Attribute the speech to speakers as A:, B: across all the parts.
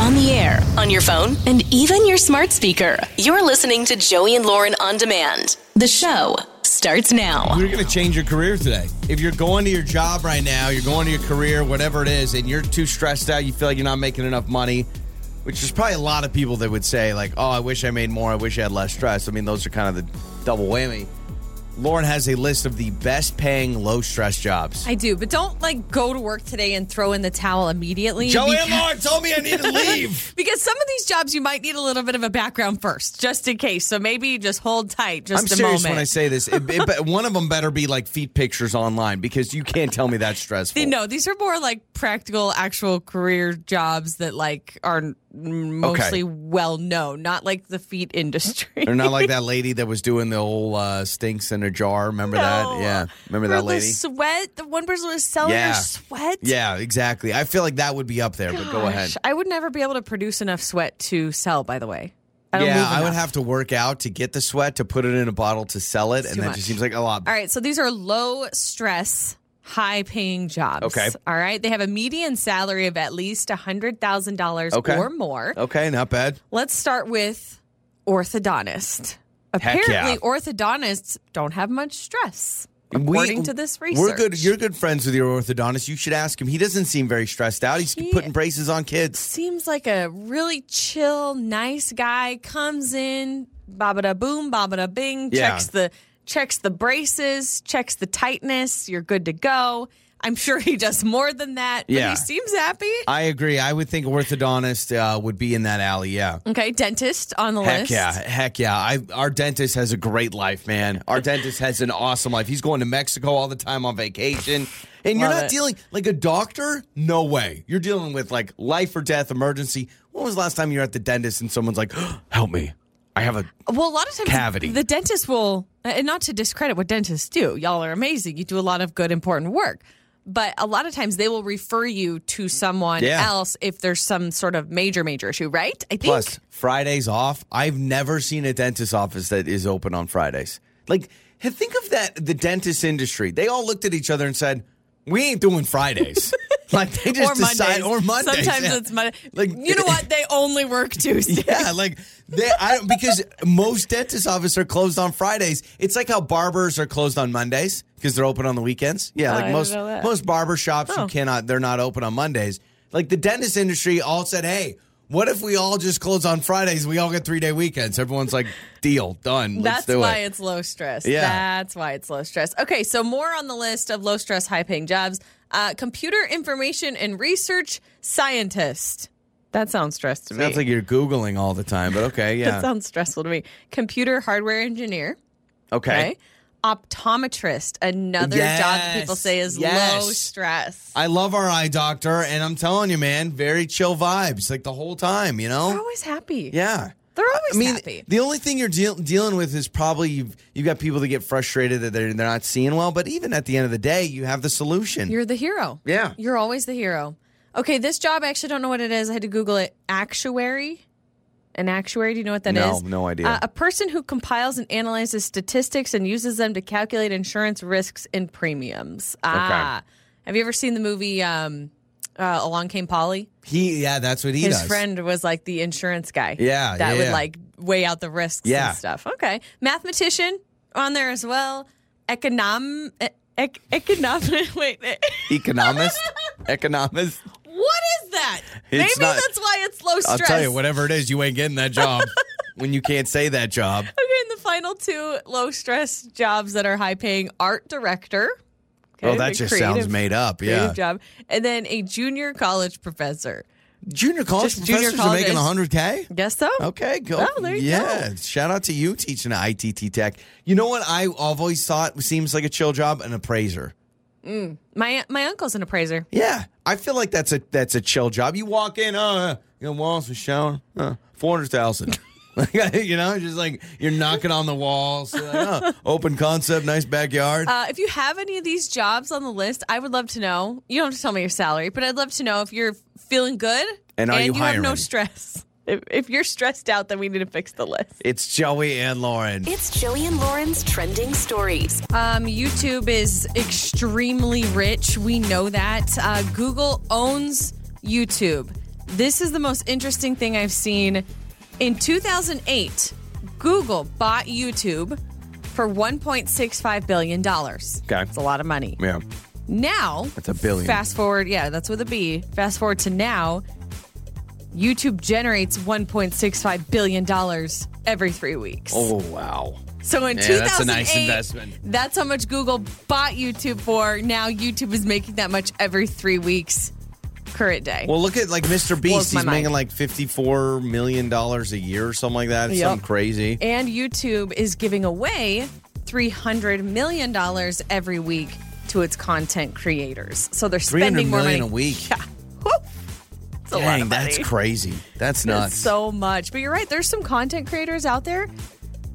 A: on the air, on your phone, and even your smart speaker. You're listening to Joey and Lauren on demand. The show starts now.
B: You're going to change your career today. If you're going to your job right now, you're going to your career, whatever it is, and you're too stressed out, you feel like you're not making enough money, which is probably a lot of people that would say, like, oh, I wish I made more. I wish I had less stress. I mean, those are kind of the double whammy. Lauren has a list of the best paying low stress jobs.
C: I do, but don't like go to work today and throw in the towel immediately.
B: Joey
C: because-
B: Lauren told me I need to leave.
C: Because some of these jobs you might need a little bit of a background first, just in case. So maybe just hold tight just
B: I'm
C: a
B: serious
C: moment.
B: when I say this. It, it, one of them better be like feet pictures online because you can't tell me that's stressful.
C: no, these are more like practical, actual career jobs that like are mostly well known, not like the feet industry.
B: They're not like that lady that was doing the old uh, stinks in a jar. Remember
C: No.
B: that? Yeah. Remember
C: Or
B: that
C: the
B: lady?
C: sweat. The one person was selling
B: Yeah.
C: her sweat.
B: Yeah, exactly. I feel like that would be up there, but go ahead.
C: I would never be able to produce enough sweat to sell. By the way, I
B: Yeah, I would have to work out to get the sweat to put it in a bottle to sell it, and that
C: much.
B: just seems like a lot.
C: All right, so these are low stress, high paying jobs.
B: Okay.
C: All right. They have a median salary of at least $100,000
B: Okay.
C: or more.
B: Okay, not bad.
C: Let's start with orthodontist.
B: Heck yeah.
C: Apparently, orthodontists don't have much stress, according to this research.
B: We're good. You're good friends with your orthodontist. You should ask him. He doesn't seem very stressed out. He's
C: He-
B: putting braces on kids.
C: Seems like a really chill, nice guy. Comes in, babada boom, babada bing,
B: Yeah.
C: checks the checks the braces, checks the tightness. You're good to go. I'm sure he does more than that, but
B: Yeah.
C: he seems happy.
B: I agree. I would think orthodontist uh, would be in that alley. Yeah.
C: Okay, dentist on the
B: Heck
C: list.
B: yeah, heck yeah. I, our dentist has a great life, man. Our dentist has an awesome life. He's going to Mexico all the time on vacation. And you're
C: Love
B: not
C: it.
B: dealing like a doctor? No way. You're dealing with like life or death emergency. When was the last time you were at the dentist and someone's like, help me? I have a.
C: Well, a lot of times
B: Cavity.
C: the dentist will, Uh, and not to discredit what dentists do. Y'all are amazing. You do a lot of good, important work. But a lot of times they will refer you to someone
B: Yeah.
C: else if there's some sort of major, major issue, right? I think.
B: Plus, Fridays off. I've never seen a dentist office that is open on Fridays. Like, think of that the dentist industry. They all looked at each other and said, we ain't doing Fridays. like, they just
C: or
B: decide,
C: Mondays.
B: or Mondays.
C: Sometimes
B: yeah.
C: it's Monday.
B: Like-
C: you know what? They only work Tuesday.
B: Yeah, like they, I don't because most dentist offices are closed on Fridays. It's like how barbers are closed on Mondays because they're open on the weekends. Yeah,
C: Oh, I
B: like
C: didn't
B: most most barber shops you
C: Oh.
B: cannot they're not open on Mondays. Like the dentist industry all said, "Hey, what if we all just close on Fridays? We all get 3-day weekends." Everyone's like, "Deal, done.
C: That's why
B: it."
C: it's low stress.
B: Yeah.
C: That's why it's low stress. Okay, so more on the list of low stress, high paying jobs. Uh, computer information and research scientist. That sounds stressed to me.
B: Sounds like you're googling all the time, but okay, yeah.
C: That sounds stressful to me. Computer hardware engineer.
B: okay.
C: Okay. Optometrist, another job that people say is
B: yes.
C: low stress.
B: I love our eye doctor and I'm telling you, man, very chill vibes like the whole time, you know?
C: We're always happy.
B: Yeah.
C: They're always
B: I mean,
C: happy.
B: the only thing you're deal- dealing with is probably you've you've got people that get frustrated that they're they're not seeing well. But even at the end of the day, you have the solution.
C: You're the hero.
B: Yeah.
C: You're always the hero. Okay, this job, I actually don't know what it is. I had to Google it. Actuary? An actuary? Do you know what that is?
B: No, no idea.
C: Uh, a person who compiles and analyzes statistics and uses them to calculate insurance risks and premiums. Ah. Have you ever seen the movie um, uh, Along Came Polly?
B: he, yeah, that's what he
C: His
B: does.
C: friend was like the insurance guy.
B: Yeah,
C: That
B: yeah,
C: would
B: yeah.
C: like weigh out the risks
B: Yeah.
C: and stuff. Okay. Mathematician on there as well. Econom. Ec-. Wait.
B: economist, economist.
C: What is that?
B: It's
C: Maybe
B: not-
C: that's why it's low stress.
B: I'll tell you, whatever it is, you ain't getting that job when you can't say that job.
C: Okay, and the final two low stress jobs that are high paying art director.
B: Oh, that just sounds made up. Yeah.
C: Job. And then a junior college professor.
B: Junior college
C: just professors junior
B: college are making 100K?
C: Guess so.
B: Okay, go.
C: Oh, there you
B: yeah. Go. Shout out to you teaching at ITT Tech. You know what I always thought seems like a chill job? An appraiser. Mm.
C: My my uncle's an appraiser.
B: Yeah, I feel like that's a that's a chill job. You walk in, uh, you know, walls, a shower, uh, 400,000. Like, you know, just like you're knocking on the walls. Like, oh, open concept, nice backyard.
C: Uh, if you have any of these jobs on the list, I would love to know. You don't have to tell me your salary, but I'd love to know if you're feeling good
B: and, and you, you
C: have no stress. If, if, you're stressed out, then we need to fix the list.
B: It's Joey and Lauren.
A: It's Joey and Lauren's trending stories.
C: Um, YouTube is extremely rich. We know that. Uh, Google owns YouTube. This is the most interesting thing I've seen in 2008, Google bought YouTube for $1.65 billion. Okay. That's a lot of money.
B: Yeah.
C: Now,
B: that's a billion.
C: Fast forward, yeah, that's with a B. Fast forward to now, YouTube generates $1.65 billion every three weeks.
B: Oh, wow.
C: So in yeah, 2008, that's a nice investment. That's how much Google bought YouTube for. Now YouTube is making that much every three weeks current day.
B: Well, look at like Mr. Beast. He's making like $54 million a year or something like that. Yep. Something crazy.
C: And YouTube is giving away $300 million every week to its content creators. So they're spending more money
B: a week.
C: Yeah.
B: Dang, that's crazy. That's nuts.
C: That's so much. But you're right. There's some content creators out there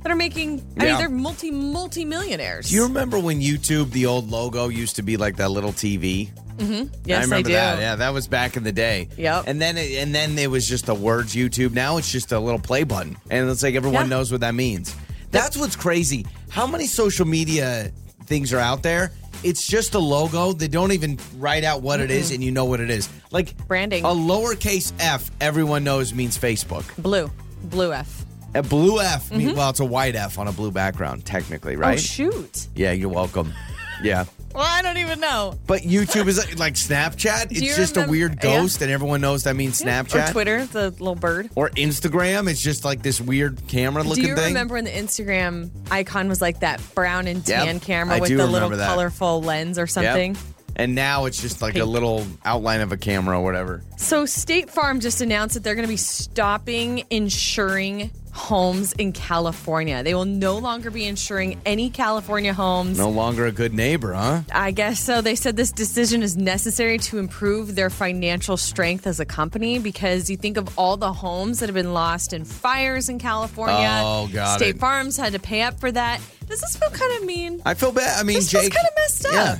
C: that are making. I yeah. mean, they're multi multi millionaires.
B: Do you remember when YouTube, the old logo used to be like that little TV?
C: Mm-hmm. Yes,
B: I remember
C: I
B: that. Yeah, that was back in the day.
C: Yep.
B: And then it, and then it was just the words YouTube. Now it's just a little play button, and it's like everyone yeah. knows what that means. That's what's crazy. How many social media things are out there? It's just a logo. They don't even write out what mm-hmm. it is, and you know what it is. Like
C: branding.
B: A lowercase f, everyone knows means Facebook.
C: Blue, blue F.
B: A blue F. Mm-hmm. well, it's a white F on a blue background, technically, right? Oh
C: shoot.
B: Yeah, you're welcome. Yeah.
C: Well, I don't even know.
B: But YouTube is like Snapchat. It's just remember, a weird ghost, yeah. and everyone knows that means Snapchat.
C: Or Twitter, the little bird.
B: Or Instagram. It's just like this weird camera looking thing.
C: Do you
B: thing.
C: remember when the Instagram icon was like that brown and tan yep, camera I with the little that. colorful lens or something?
B: And now it's just like a little outline of a camera or whatever.
C: So State Farm just announced that they're going to be stopping insuring homes in California. They will no longer be insuring any California homes.
B: No longer a good neighbor, huh?
C: I guess so. They said this decision is necessary to improve their financial strength as a company because you think of all the homes that have been lost in fires in California.
B: Oh, God.
C: State it. Farms had to pay up for that. Does this feel kind of mean?
B: I feel bad. I mean,
C: this
B: Jake.
C: kind of messed up.
B: Yeah.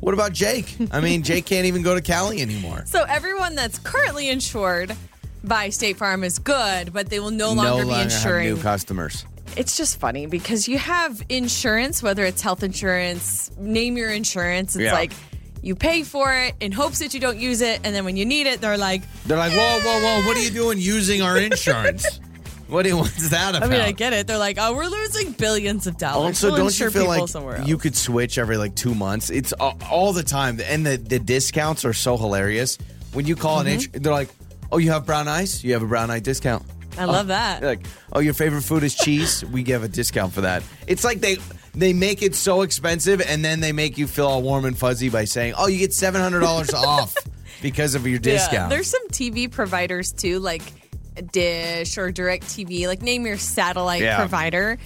B: What about Jake? I mean, Jake can't even go to Cali anymore.
C: So everyone that's currently insured by State Farm is good, but they will no longer
B: no
C: be insuring
B: new customers.
C: It's just funny because you have insurance, whether it's health insurance, name your insurance. It's yeah. like you pay for it in hopes that you don't use it, and then when you need it, they're like,
B: they're like, whoa, whoa, whoa, what are you eh. doing using our insurance? What do you, what's that about?
C: I mean, I get it. They're like, oh, we're losing billions of dollars.
B: Also,
C: we'll
B: don't you feel like you could switch every like two months? It's all, all the time, and the the discounts are so hilarious. When you call mm-hmm. an insurance, they're like, Oh, you have brown eyes? You have a brown eye discount.
C: I love oh, that.
B: Like, oh, your favorite food is cheese? we give a discount for that. It's like they they make it so expensive, and then they make you feel all warm and fuzzy by saying, "Oh, you get seven hundred dollars off because of your discount." Yeah,
C: there's some TV providers too, like Dish or DirecTV. Like, name your satellite yeah. provider,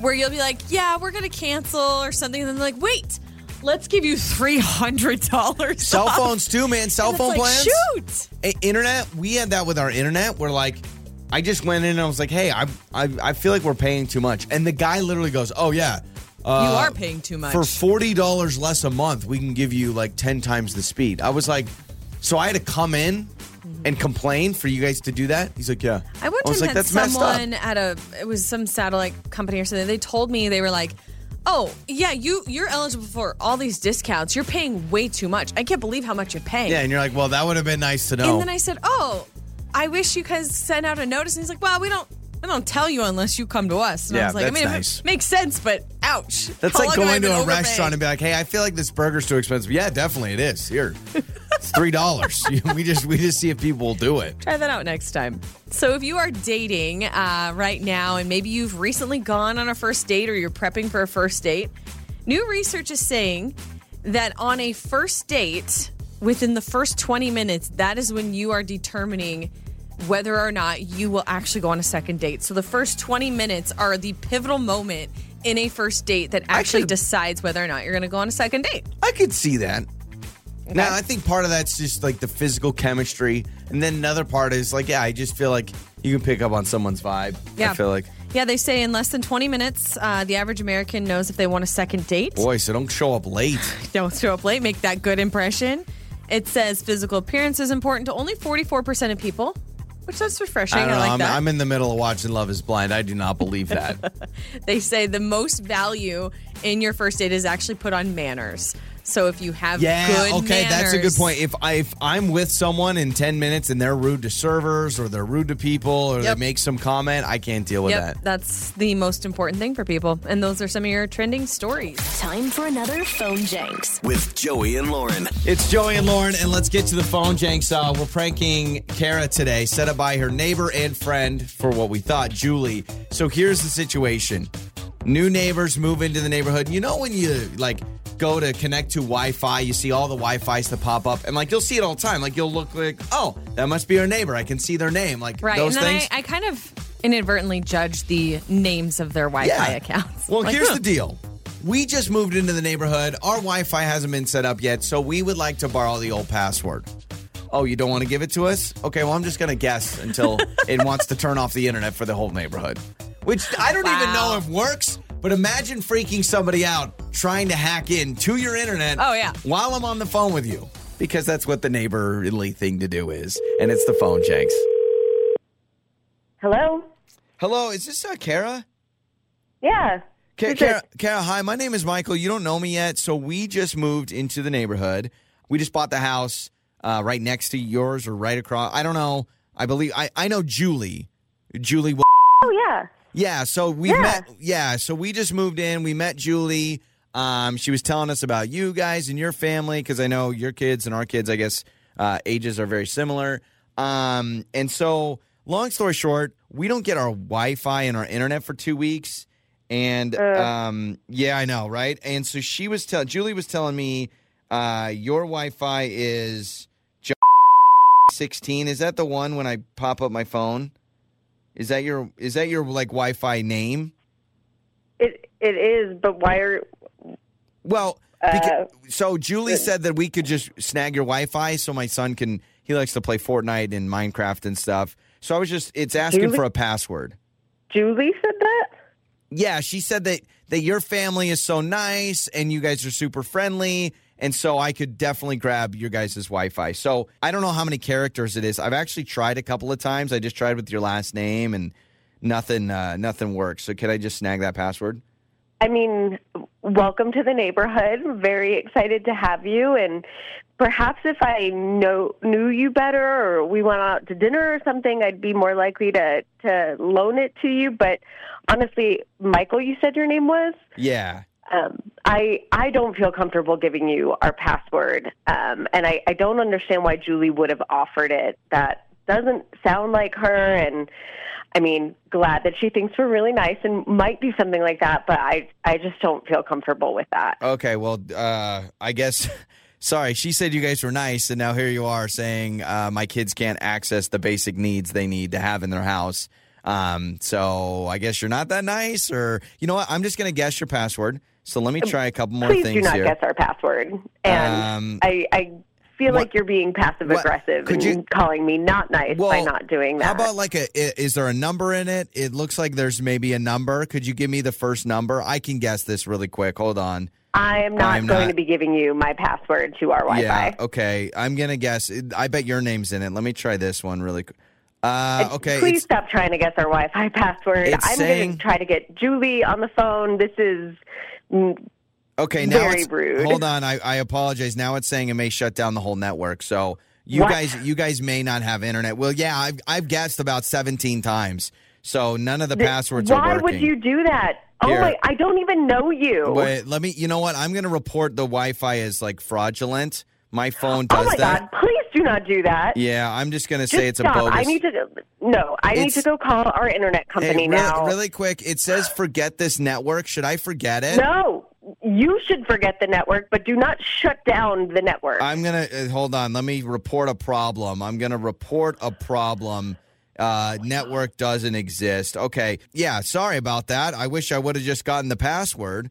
C: where you'll be like, "Yeah, we're gonna cancel" or something, and then they're like, "Wait." Let's give you three hundred dollars.
B: Cell phones too, man. Cell phone
C: like,
B: plans.
C: Shoot.
B: Internet. We had that with our internet. We're like, I just went in and I was like, hey, I, I, I feel like we're paying too much. And the guy literally goes, oh yeah.
C: Uh, you are paying too much.
B: For forty dollars less a month, we can give you like ten times the speed. I was like, so I had to come in Mm-hmm. and complain for you guys to do that? He's like, yeah.
C: I one time I was like, had That's someone at a it was some satellite company or something. They told me they were like, Oh, yeah, you you're eligible for all these discounts. You're paying way too much. I can't believe how much you're paying.
B: Yeah, and you're like, well, that would have been nice to know.
C: And then I said, oh, I wish you guys sent out a notice. And he's like, well, we don't we don't tell you unless you come to us. And
B: yeah,
C: I was like,
B: that's
C: I mean,
B: nice.
C: it makes sense, but ouch.
B: That's How like going to a restaurant and be like, hey, I feel like this burger's too expensive. Yeah, definitely it is. Here. It's three dollars. we just we just see if people will do it.
C: Try that out next time. So if you are dating uh, right now, and maybe you've recently gone on a first date or you're prepping for a first date, New research is saying that on a first date, within the first 20 minutes, that is when you are determining whether or not you will actually go on a second date. So the first 20 minutes are the pivotal moment in a first date that actually could, decides whether or not you're going to go on a second date.
B: I could see that. Okay. Now, I think part of that's just like the physical chemistry. And then another part is like, yeah, I just feel like you can pick up on someone's vibe. Yeah. I feel like.
C: Yeah, they say in less than 20 minutes, uh, the average American knows if they want a second date.
B: Boy, so don't show up late.
C: don't show up late. Make that good impression. It says physical appearance is important to only 44% of people, which that's refreshing. I,
B: I
C: like
B: I'm,
C: that.
B: I'm in the middle of watching Love is Blind. I do not believe that.
C: they say the most value in your first date is actually put on manners. So if you have
B: Yeah,
C: good
B: okay, that's a good point. If I if I'm with someone in 10 minutes and they're rude to servers or they're rude to people or
C: Yep.
B: they make some comment, I can't deal with
C: Yep,
B: that.
C: that's the most important thing for people. And those are some of your trending stories.
A: Time for another phone Jenks.
D: with Joey and Lauren.
B: It's Joey and Lauren, and let's get to the phone, Jenks. Uh, we're pranking Kara today, set up by her neighbor and friend for what we thought, Julie. So here's the situation: new neighbors move into the neighborhood. You know when you like go to connect to Wi-Fi, you see all the Wi-Fi's that pop up, and like you'll see it all the time. Like you'll look like, oh, that must be our neighbor. I can see their name. Like
C: Right.
B: those
C: and then
B: things.
C: I, I kind of inadvertently judge the names of their Wi Fi accounts.
B: Well,
C: Like,
B: here's
C: huh.
B: the deal. We just moved into the neighborhood. Our Wi Fi hasn't been set up yet, so we would like to borrow the old password. Oh, you don't want to give it to us? Okay, well, I'm just going to guess until it wants to turn off the internet for the whole neighborhood, which I don't even know if works. But imagine freaking somebody out trying to hack in to your internet
C: Oh, yeah.
B: while I'm on the phone with you. Because that's what the neighborly thing to do is. And it's the phone, Jenks.
E: Hello?
B: Hello, is this uh, Kara?
E: Yeah.
B: Ka-
E: Who's
B: Kara. Kara, hi. My name is Michael. You don't know me yet, so we just moved into the neighborhood. We just bought the house uh, right next to yours or right across. I don't know. I believe I, I know Julie. Julie. Wa-
E: Oh, yeah.
B: Yeah. So we
E: Yeah.
B: met. Yeah. So we just moved in. We met Julie. Um, she was telling us about you guys and your family because I know your kids and our kids. I guess uh, ages are very similar. Um, and so, long story short, we don't get our Wi-Fi and our internet for two weeks. And um, yeah, I know, right? And so she was telling Julie was telling me uh, your Wi-Fi is 16. Is that the one when I pop up my phone? Is that your is that your like Wi-Fi name?
E: It it is, but why are
B: Well,
E: Uh,
B: so Julie said that we could just snag your Wi-Fi so my son can he likes to play Fortnite and Minecraft and stuff. So I was just it's asking
E: Julie?
B: for a password.
E: Julie said that?
B: Yeah, she said that that your family is so nice and you guys are super friendly and so I could definitely grab your guys' Wi-Fi. So I don't know how many characters it is. I've actually tried a couple of times. I just tried with your last name and nothing uh, nothing works. So could I just snag that password?
E: I mean, welcome to the neighborhood. Very excited to have you and perhaps if I know knew you better or we went out to dinner or something, I'd be more likely to to loan it to you, but honestly, Michael, you said your name was?
B: Yeah.
E: um, I I don't feel comfortable giving you our password, um, and I, I don't understand why Julie would have offered it. That doesn't sound like her, and I mean, glad that she thinks we're really nice and might be something like that, but I I just don't feel comfortable with that.
B: Okay, well, uh, I guess. Sorry, she said you guys were nice, and now here you are saying uh, my kids can't access the basic needs they need to have in their house. Um, so I guess you're not that nice, or you know what? I'm just gonna guess your password. So let me try a couple more things.
E: Please
B: things
E: do not
B: here.
E: guess our password, and
B: Um,
E: I I feel
B: what-
E: like you're being passive
B: what-
E: aggressive
B: could
E: and
B: you-
E: calling me not nice by
B: Well,
E: not doing that.
B: How about like a? i- Is there a number in it? It looks like there's maybe a number. Could you give me the first number? I can guess this really quick. Hold on.
E: I am not
B: I'm
E: going
B: not-
E: to be giving you my password to our Wi-Fi.
B: Yeah. Okay. I'm gonna guess. I bet your name's in it. Let me try this one really quick. Uh, okay.
E: Please
B: it's-
E: stop trying to guess our Wi-Fi password.
B: It's
E: I'm
B: saying-
E: going to try to get Julie on the phone. This is
B: Okay, now
E: Very rude.
B: Hold on, I, I apologize. Now it's saying it may shut down the whole network. So you
E: What?
B: guys, you guys may not have internet. Well, yeah, I've I've guessed about seventeen times, so none of the
E: th-
B: passwords
E: Why
B: are working.
E: would you do that? Oh
B: Here.
E: my! I don't even know you.
B: Wait, let me. You know what? I'm going to report the Wi-Fi as like fraudulent. My phone does oh
E: my
B: that.
E: God! Please do not do that.
B: Yeah, I'm just going to say it's
E: stop.
B: a bogus.
E: I need to. No, I need to go call our internet
B: Hey,
E: company
B: really,
E: now.
B: really quick. It says forget this network. Should I forget it?
E: No, you should forget the network, but do not shut down the network.
B: I'm gonna uh, hold on. Let me report a problem. I'm gonna report a problem. Uh, network doesn't exist. Okay, yeah. Sorry about that. I wish I would have just gotten the password.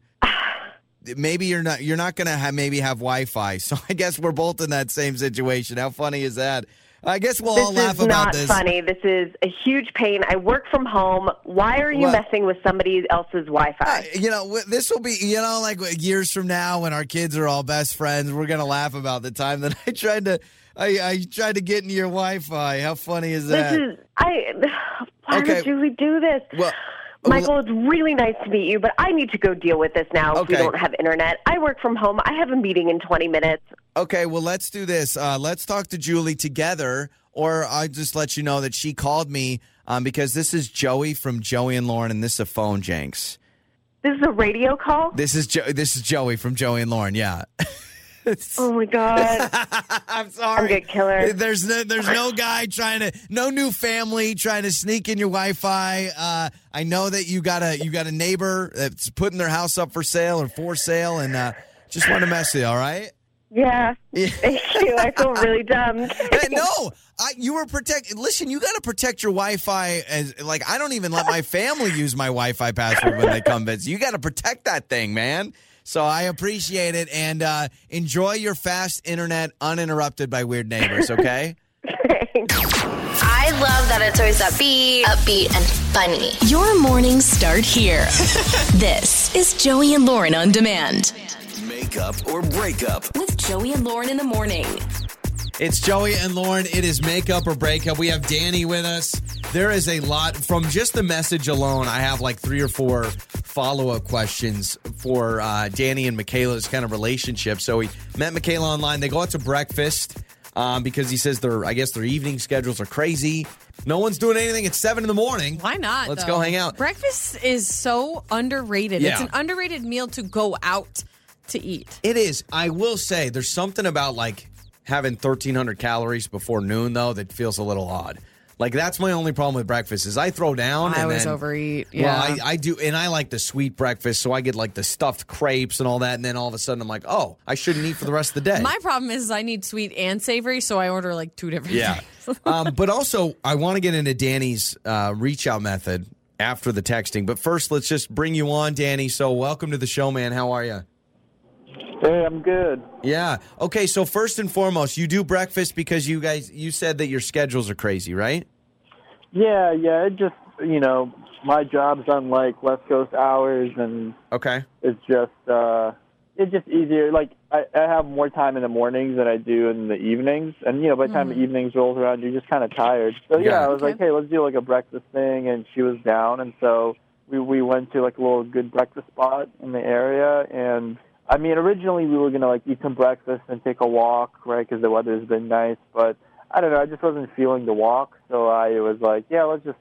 B: Maybe you're not. You're not gonna have maybe have Wi-Fi. So I guess we're both in that same situation. How funny is that? I guess we'll all
E: this
B: laugh
E: is
B: about
E: not
B: this.
E: funny. This is a huge pain. I work from home. Why are you
B: Well-
E: messing with somebody else's Wi-Fi?
B: Uh, you know, this will be, you know, like years from now when our kids are all best friends, we're gonna laugh about the time that I tried to, I, I tried to get into your Wi-Fi. How funny is that?
E: This is I. Why
B: Okay.
E: would Julie do this?
B: Well-
E: Michael, it's really nice to meet you, but I need to go deal with this now if we don't have internet. I work from home. I have a meeting in 20 minutes.
B: Okay, well, let's do this. Uh, let's talk to Julie together, or I'll just let you know that she called me um, because this is Joey from Joey and Lauren, and this is a phone Jenks.
E: This is a radio call?
B: This is jo- this is Joey from Joey and Lauren. Yeah.
E: Oh my God.
B: I'm sorry.
E: I'm good, killer.
B: There's no there's no guy trying to no new family trying to sneak in your Wi-Fi. Uh, I know that you got a you got a neighbor that's putting their house up for sale or for sale, and uh, just want to mess with you. All right.
E: yeah. Thank you. I feel really dumb.
B: No, I, you were protect. Listen, you got to protect your Wi-Fi. As like, I don't even let my family use my Wi-Fi password when they come visit. You got to protect that thing, man. So I appreciate it and uh, enjoy your fast internet uninterrupted by weird neighbors. Okay.
D: I love that it's always upbeat, upbeat, and funny.
A: Your mornings start here. this is Joey and Lauren on demand
F: Makeup or breakup.
A: with Joey and Lauren in the morning.
B: It's Joey and Lauren. It is makeup or breakup. We have Danny with us. There is a lot from just the message alone. I have like three or four follow up questions for uh, Danny and Michaela's kind of relationship. So he met Michaela online. They go out to breakfast um, because he says their, I guess their evening schedules are crazy. No one's doing anything at seven in the morning.
C: Why not?
B: Let's
C: though?
B: go hang out.
C: Breakfast is so underrated. It's an underrated meal to go out to eat.
B: It is. I will say there's something about like having 1300 calories before noon though that feels a little odd. Like that's my only problem with breakfast is I throw down.
C: I
B: and
C: always
B: then-
C: overeat.
B: Well,
C: Yeah.
B: I, I do, and I like the sweet breakfast, so I get like the stuffed crepes and all that, and then all of a sudden I'm like, oh, I shouldn't eat for the rest of the day.
C: My problem is I need sweet and savory, so I order like two different
B: yeah.
C: things.
B: um, but also, I want to get into Danny's uh, reach out method after the texting. But first, let's just bring you on, Danny. So, welcome to the show, man. How are you?
G: Hey, I'm good.
B: Yeah. Okay. So first and foremost, you do breakfast because you guys you said that your schedules are crazy, right?
G: Yeah, yeah. It just you know, my job's on like West Coast hours, and
B: Okay.
G: it's just uh, it's just easier. Like I, I have more time in the mornings than I do in the evenings, and you know, by the time the evenings rolls around, you're just kind of tired. So yeah,
B: Yeah.
G: I was like, hey, let's do like a breakfast thing, and she was down, and so we we went to like a little good breakfast spot in the area, and. I mean, originally we were gonna like eat some breakfast and take a walk, right? Because the weather's been nice. But I don't know, I just wasn't feeling the walk, so I was like, yeah, let's just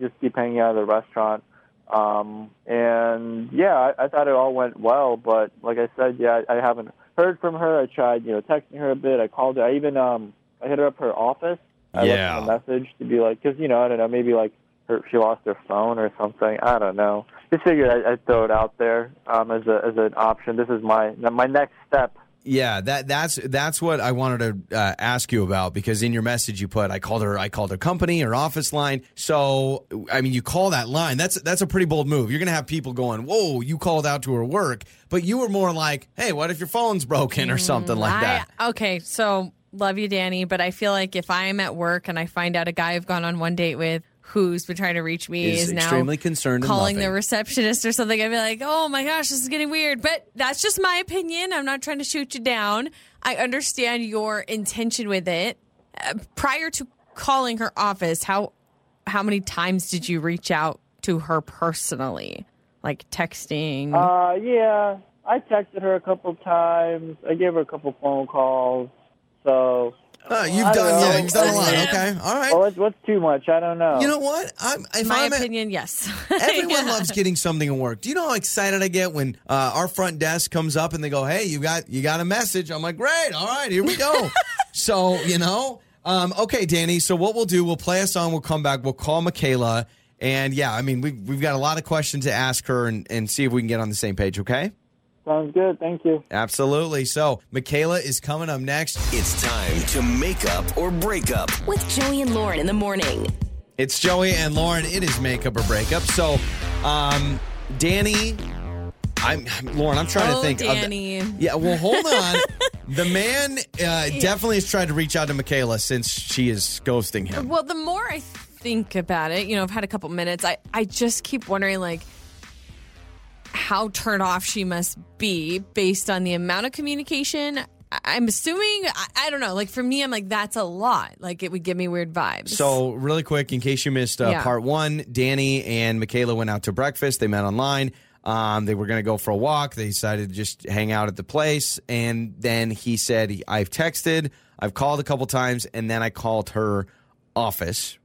G: just keep hanging out at the restaurant. Um, and yeah, I, I thought it all went well, but like I said, yeah, I, I haven't heard from her. I tried, you know, texting her a bit. I called her. I even um, I hit her up her office. I
B: Yeah.
G: left a message to be like, because you know, I don't know, maybe like her she lost her phone or something. I don't know. Just figured I, I'd throw it out there um, as a as an option. This is my my next step.
B: Yeah, that that's that's what I wanted to uh, ask you about because in your message you put I called her I called her company or office line. So I mean you call that line. That's that's a pretty bold move. You're gonna have people going, "Whoa, you called out to her work," but you were more like, "Hey, what if your phone's broken or something like that?"
C: I, okay, so love you, Danny, but I feel like if I am at work and I find out a guy I've gone on one date with who's been trying to reach me
B: Is
C: is, now
B: extremely concerned
C: calling the receptionist or something, I'd be like, oh my gosh, this is getting weird. But that's just my opinion. I'm not trying to shoot you down. I understand your intention with it. Uh, prior to calling her office, how how many times did you reach out to her personally, like texting?
G: Uh, yeah, I texted her a couple times. I gave her a couple phone calls. So,
B: Uh, you've done yeah, you've done a lot.
C: Excessive.
B: Okay, all right.
G: well, what's, what's too much? I don't know.
B: You know what? I'm, if
C: my
B: I'm at-
C: opinion, yes.
B: Everyone
C: Yeah.
B: loves getting something at work. Do you know how excited I get when uh, our front desk comes up and they go, "Hey, you got you got a message?" I'm like, "Great, all right, here we go." so you know, um, okay, Danny. So what we'll do, we'll play a song. We'll come back. We'll call Michaela, and yeah, I mean, we've we've got a lot of questions to ask her and, and see if we can get on the same page. Okay.
G: Sounds good. Thank you.
B: Absolutely. So Michaela is coming up next.
F: It's time to make up or break up.
A: With Joey and Lauren in the morning.
B: It's Joey and Lauren. It is make up or break up. So, um, Danny, I'm Lauren. I'm trying to
C: Oh,
B: think. of the-
C: Danny.
B: yeah. Well, hold on. the man uh, definitely has tried to reach out to Michaela since she is ghosting him.
C: Well, the more I think about it, you know, I've had a couple minutes. I I just keep wondering like how turned off she must be based on the amount of communication I'm assuming, I, I don't know. Like for me, I'm like, that's a lot. Like it would give me weird vibes.
B: So, really quick, in case you missed uh,
C: Yeah.
B: part one, Danny and Michaela went out to breakfast. They met online. Um, they were going to go for a walk. They decided to just hang out at the place. And then he said, I've texted, I've called a couple times, and then I called her office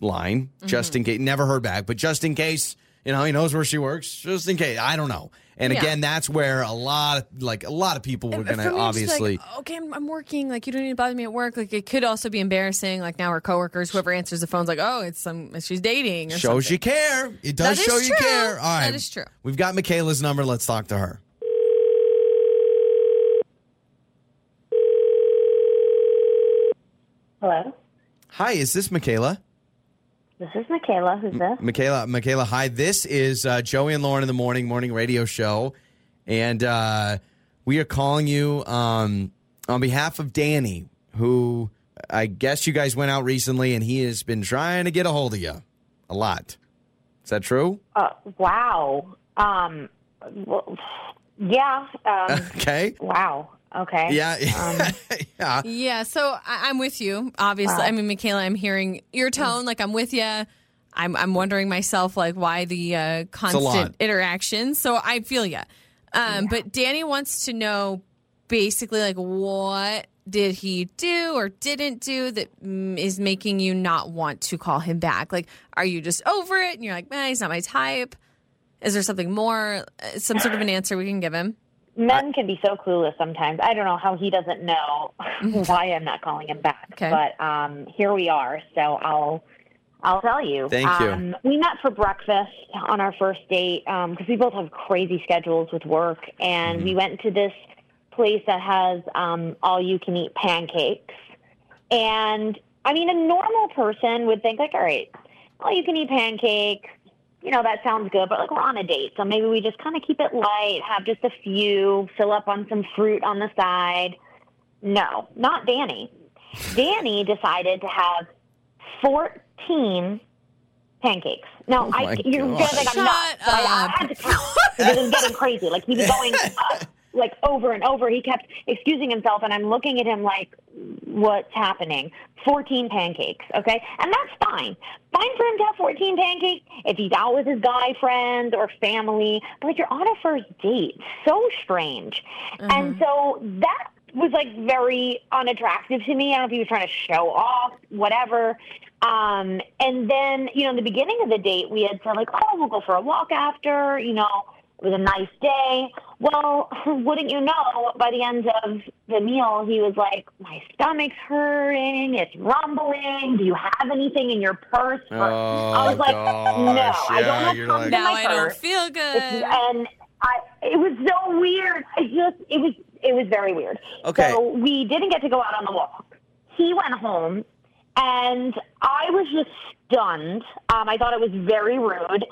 B: line just in case. Never heard back, but just in case, you know, he knows where she works, just in case. I don't know. And
C: Yeah.
B: again, that's where a lot of like a lot of people were going
C: for
B: to
C: me, it's just
B: obviously.
C: like, okay, I'm, I'm working. Like, you don't need to bother me at work. Like, it could also be embarrassing. Like, now our coworkers, whoever answers the phone's like, oh, it's some, she's dating or
B: shows
C: something.
B: you care. It does
C: That is
B: show you
C: true.
B: care. All right.
C: That is true.
B: We've got Michaela's number. Let's talk to her.
H: Hello,
B: Hi, is this Michaela?
H: This is Michaela. Who's this?
B: Michaela, Michaela, hi. This is uh, Joey and Lauren in the morning morning radio show, and uh, we are calling you um, on behalf of Danny, who I guess you guys went out recently, and he has been trying to get a hold of you a lot. Is that true?
H: Uh, wow. Um, well, yeah. Um,
B: Okay.
H: wow. Okay.
B: Yeah. yeah.
C: Yeah, so I, I'm with you. Obviously,
H: Wow.
C: I mean, Michaela, I'm hearing your tone. Like, I'm with you. I'm I'm wondering myself, like, why the uh, constant interaction. So I feel you. Um, But Danny wants to know, basically, like, what did he do or didn't do that mm, making you not want to call him back? Like, are you just over it and you're like, man, he's not my type? Is there something more? Uh, Some sort of an answer we can give him?
H: Men can be so clueless sometimes. I don't know how he doesn't know why I'm not calling him back.
C: Okay.
H: But um, here we are. So I'll I'll tell you.
B: Thank you.
H: Um, we met for breakfast on our first date because we both have crazy schedules with work, and
B: Mm-hmm.
H: we went to this place that has um, all you can eat pancakes. And I mean, a normal person would think like, all right, all you can eat pancakes. You know, that sounds good, but like we're on a date, so maybe we just kind of keep it light, have just a few, fill up on some fruit on the side. No, not Danny. Danny decided to have 14 pancakes. Now,
B: Oh
H: I, you're gonna think I'm nuts,
C: Shut
H: but I, I had to count because it was getting crazy. Like, he was going up, like over and over. He kept excusing himself, and I'm looking at him like, what's happening? 14 pancakes, okay? And that's fine. Fine for him to have 14 pancakes if he's out with his guy friends or family, but you're on a first date. So strange. And so that was like very unattractive to me. I don't know if he was trying to show off, whatever. Um, and then, you know, in the beginning of the date, we had said like, oh, we'll go for a walk after, you know, it was a nice day. Well, wouldn't you know, by the end of the meal, he was like, my stomach's hurting, it's rumbling. Do you have anything in your purse?
B: Oh,
H: I was like,
B: gosh.
H: no, I don't have
B: you're
H: something
B: like-
H: in
C: Now
H: my
C: I don't feel good.
H: It's- and I, it was so weird. I just, it was, it was very weird.
B: Okay.
H: So we didn't get to go out on the walk. He went home, and I was just stunned. Um, I thought it was very rude,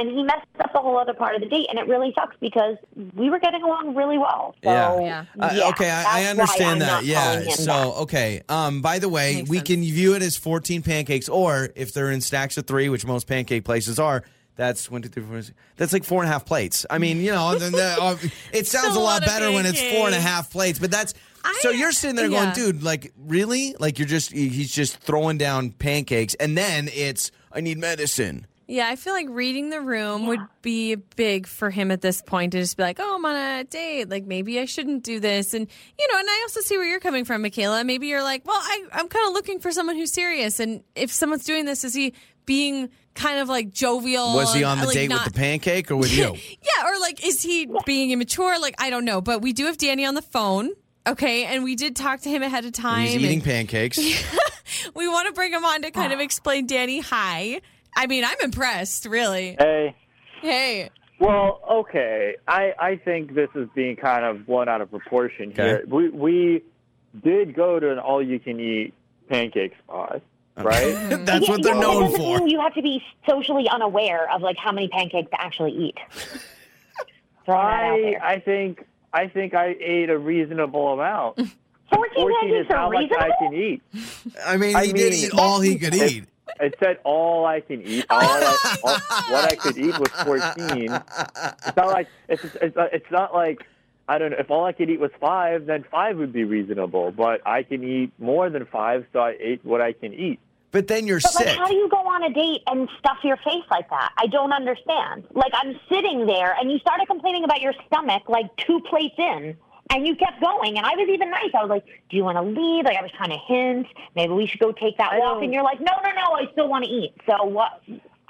H: and he messed up the whole other part of the date, and it really sucks because we were getting along really well. So,
B: Yeah.
C: Yeah.
B: Uh, okay, I, I understand that. Yeah. So,
H: back.
B: okay. Um, by the way,
C: Makes
B: we
C: sense.
B: can view it as 14 pancakes, or if they're in stacks of three, which most pancake places are, that's one, two, three, four. six- That's like four and a half plates. I mean, you know, then the, uh, it sounds
C: Still
B: a
C: a
B: lot
C: lot
B: better when it's four and a
C: pancakes.
B: half plates, but that's. so you're sitting there
C: yeah.
B: going, dude, like, really? Like, you're just, he's just throwing down pancakes, and then it's, I need medicine.
C: Yeah, I feel like reading the room would be big for him at this point to just be like, oh, I'm on a date. Like, maybe I shouldn't do this. And, you know, and I also see where you're coming from, Michaela. Maybe you're like, well, I, I'm kind of looking for someone who's serious. And if someone's doing this, is he being kind of like jovial?
B: Was he on the
C: like,
B: date
C: not-
B: with the pancake or with you?
C: Yeah, or like, is he being immature? Like, I don't know. But we do have Danny on the phone. Okay, and we did talk to him ahead of time.
B: He's eating
C: and
B: pancakes.
C: we want to bring him on to kind of ah. explain Danny hi. I mean, I'm impressed, really.
G: Hey.
C: Hey.
G: Well, okay. I I think this is being kind of blown out of proportion
B: Okay.
G: here. We we did go to an all-you-can-eat pancake spot, right?
B: That's what they're
H: Yeah,
B: known
H: that doesn't
B: for.
H: you have to be socially unaware of like how many pancakes to actually eat. Throwing that out
G: I. I think I think I ate a reasonable amount.
H: 14
G: Fourteen
H: pancakes
G: is
H: are
G: how much I can eat.
B: I mean,
G: I
B: he did
G: mean-
B: eat all he could eat.
G: It said all I can eat. All, I, all what I could eat was fourteen. It's not like it's it's, it's not like I don't know if all I could eat was five, then five would be reasonable. But I can eat more than five, so I ate what I can eat.
B: But then you're
H: But like,
B: sick.
H: how do you go on a date and stuff your face like that? I don't understand. Like, I'm sitting there, and you started complaining about your stomach like two plates in, and you kept going. And I was even nice. I was like, "Do you want to leave?" Like, I was trying to hint. Maybe we should go take that walk.
G: don't-
H: And you're like, "No, no, no. I still want to eat." So what?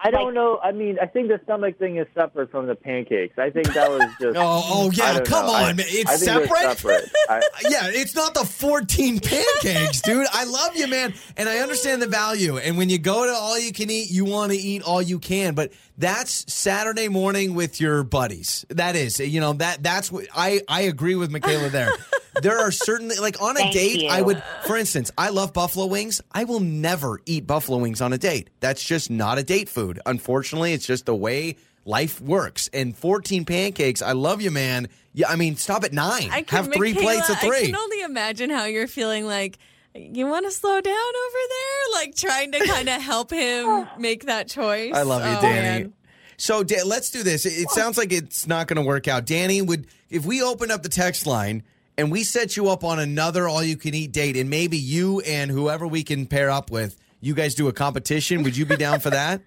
G: I don't know. I mean, I think the stomach thing is separate from the pancakes. I think that was just.
B: Oh, oh, yeah, come
G: know.
B: on,
G: I-
B: man. It's
G: I
B: separate?
G: separate. I,
B: yeah, it's not the 14 pancakes, dude. I love you, man. And I understand the value. And when you go to all you can eat, you want to eat all you can. But that's Saturday morning with your buddies. That is, you know, that that's what I, I agree with Michaela there. There are certainly, like on a
H: Thank
B: date,
H: you.
B: I would, for instance, I love buffalo wings. I will never eat buffalo wings on a date. That's just not a date food. Unfortunately, it's just the way life works. And 14 pancakes, I love you, man. Yeah, I mean, stop at nine.
C: I can,
B: Have three
C: Michaela,
B: plates of three.
C: I
B: three.
C: can only imagine how you're feeling like you want to slow down over there, like trying to kind of help him make that choice.
B: I love you,
C: Oh,
B: Danny.
C: man.
B: So Da- let's do this. It, it sounds like it's not going to work out. Danny, would if we opened up the text line and we set you up on another all-you-can-eat date, and maybe you and whoever we can pair up with, you guys do a competition. Would you be down for that?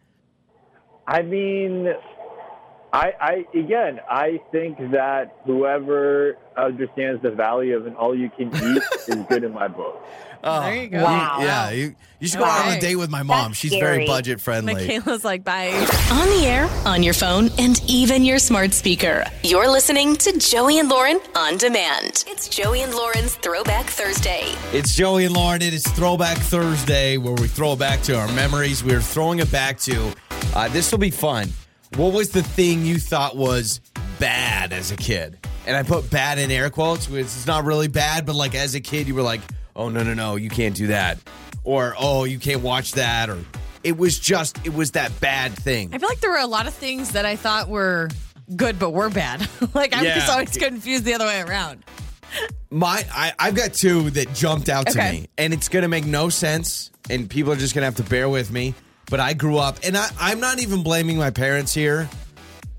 G: I mean, I, I again, I think that whoever understands the value of an all-you-can-eat is good in my book.
C: There you go.
H: Wow.
B: Yeah, you, you should go out on a date with my mom.
H: That's
B: She's very budget friendly.
C: Michaela's like, bye.
A: On the air, on your phone, and even your smart speaker. You're listening to Joey and Lauren on demand. It's Joey and Lauren's Throwback Thursday.
B: It's Joey and Lauren. It is Throwback Thursday, where we throw back to our memories. We're throwing it back to. Uh, this will be fun. What was the thing you thought was bad as a kid? And I put bad in air quotes, which is not really bad, but like as a kid, you were like, oh, no, no, no, you can't do that. Or, oh, you can't watch that. Or it was just, it was that bad thing.
C: I feel like there were a lot of things that I thought were good, but were bad. like I was
B: Yeah.
C: always confused the other way around.
B: My, I, I've got two that jumped out to
C: Okay.
B: me, and it's going to make no sense, and people are just going to have to bear with me. But I grew up, and I, I'm not even blaming my parents here.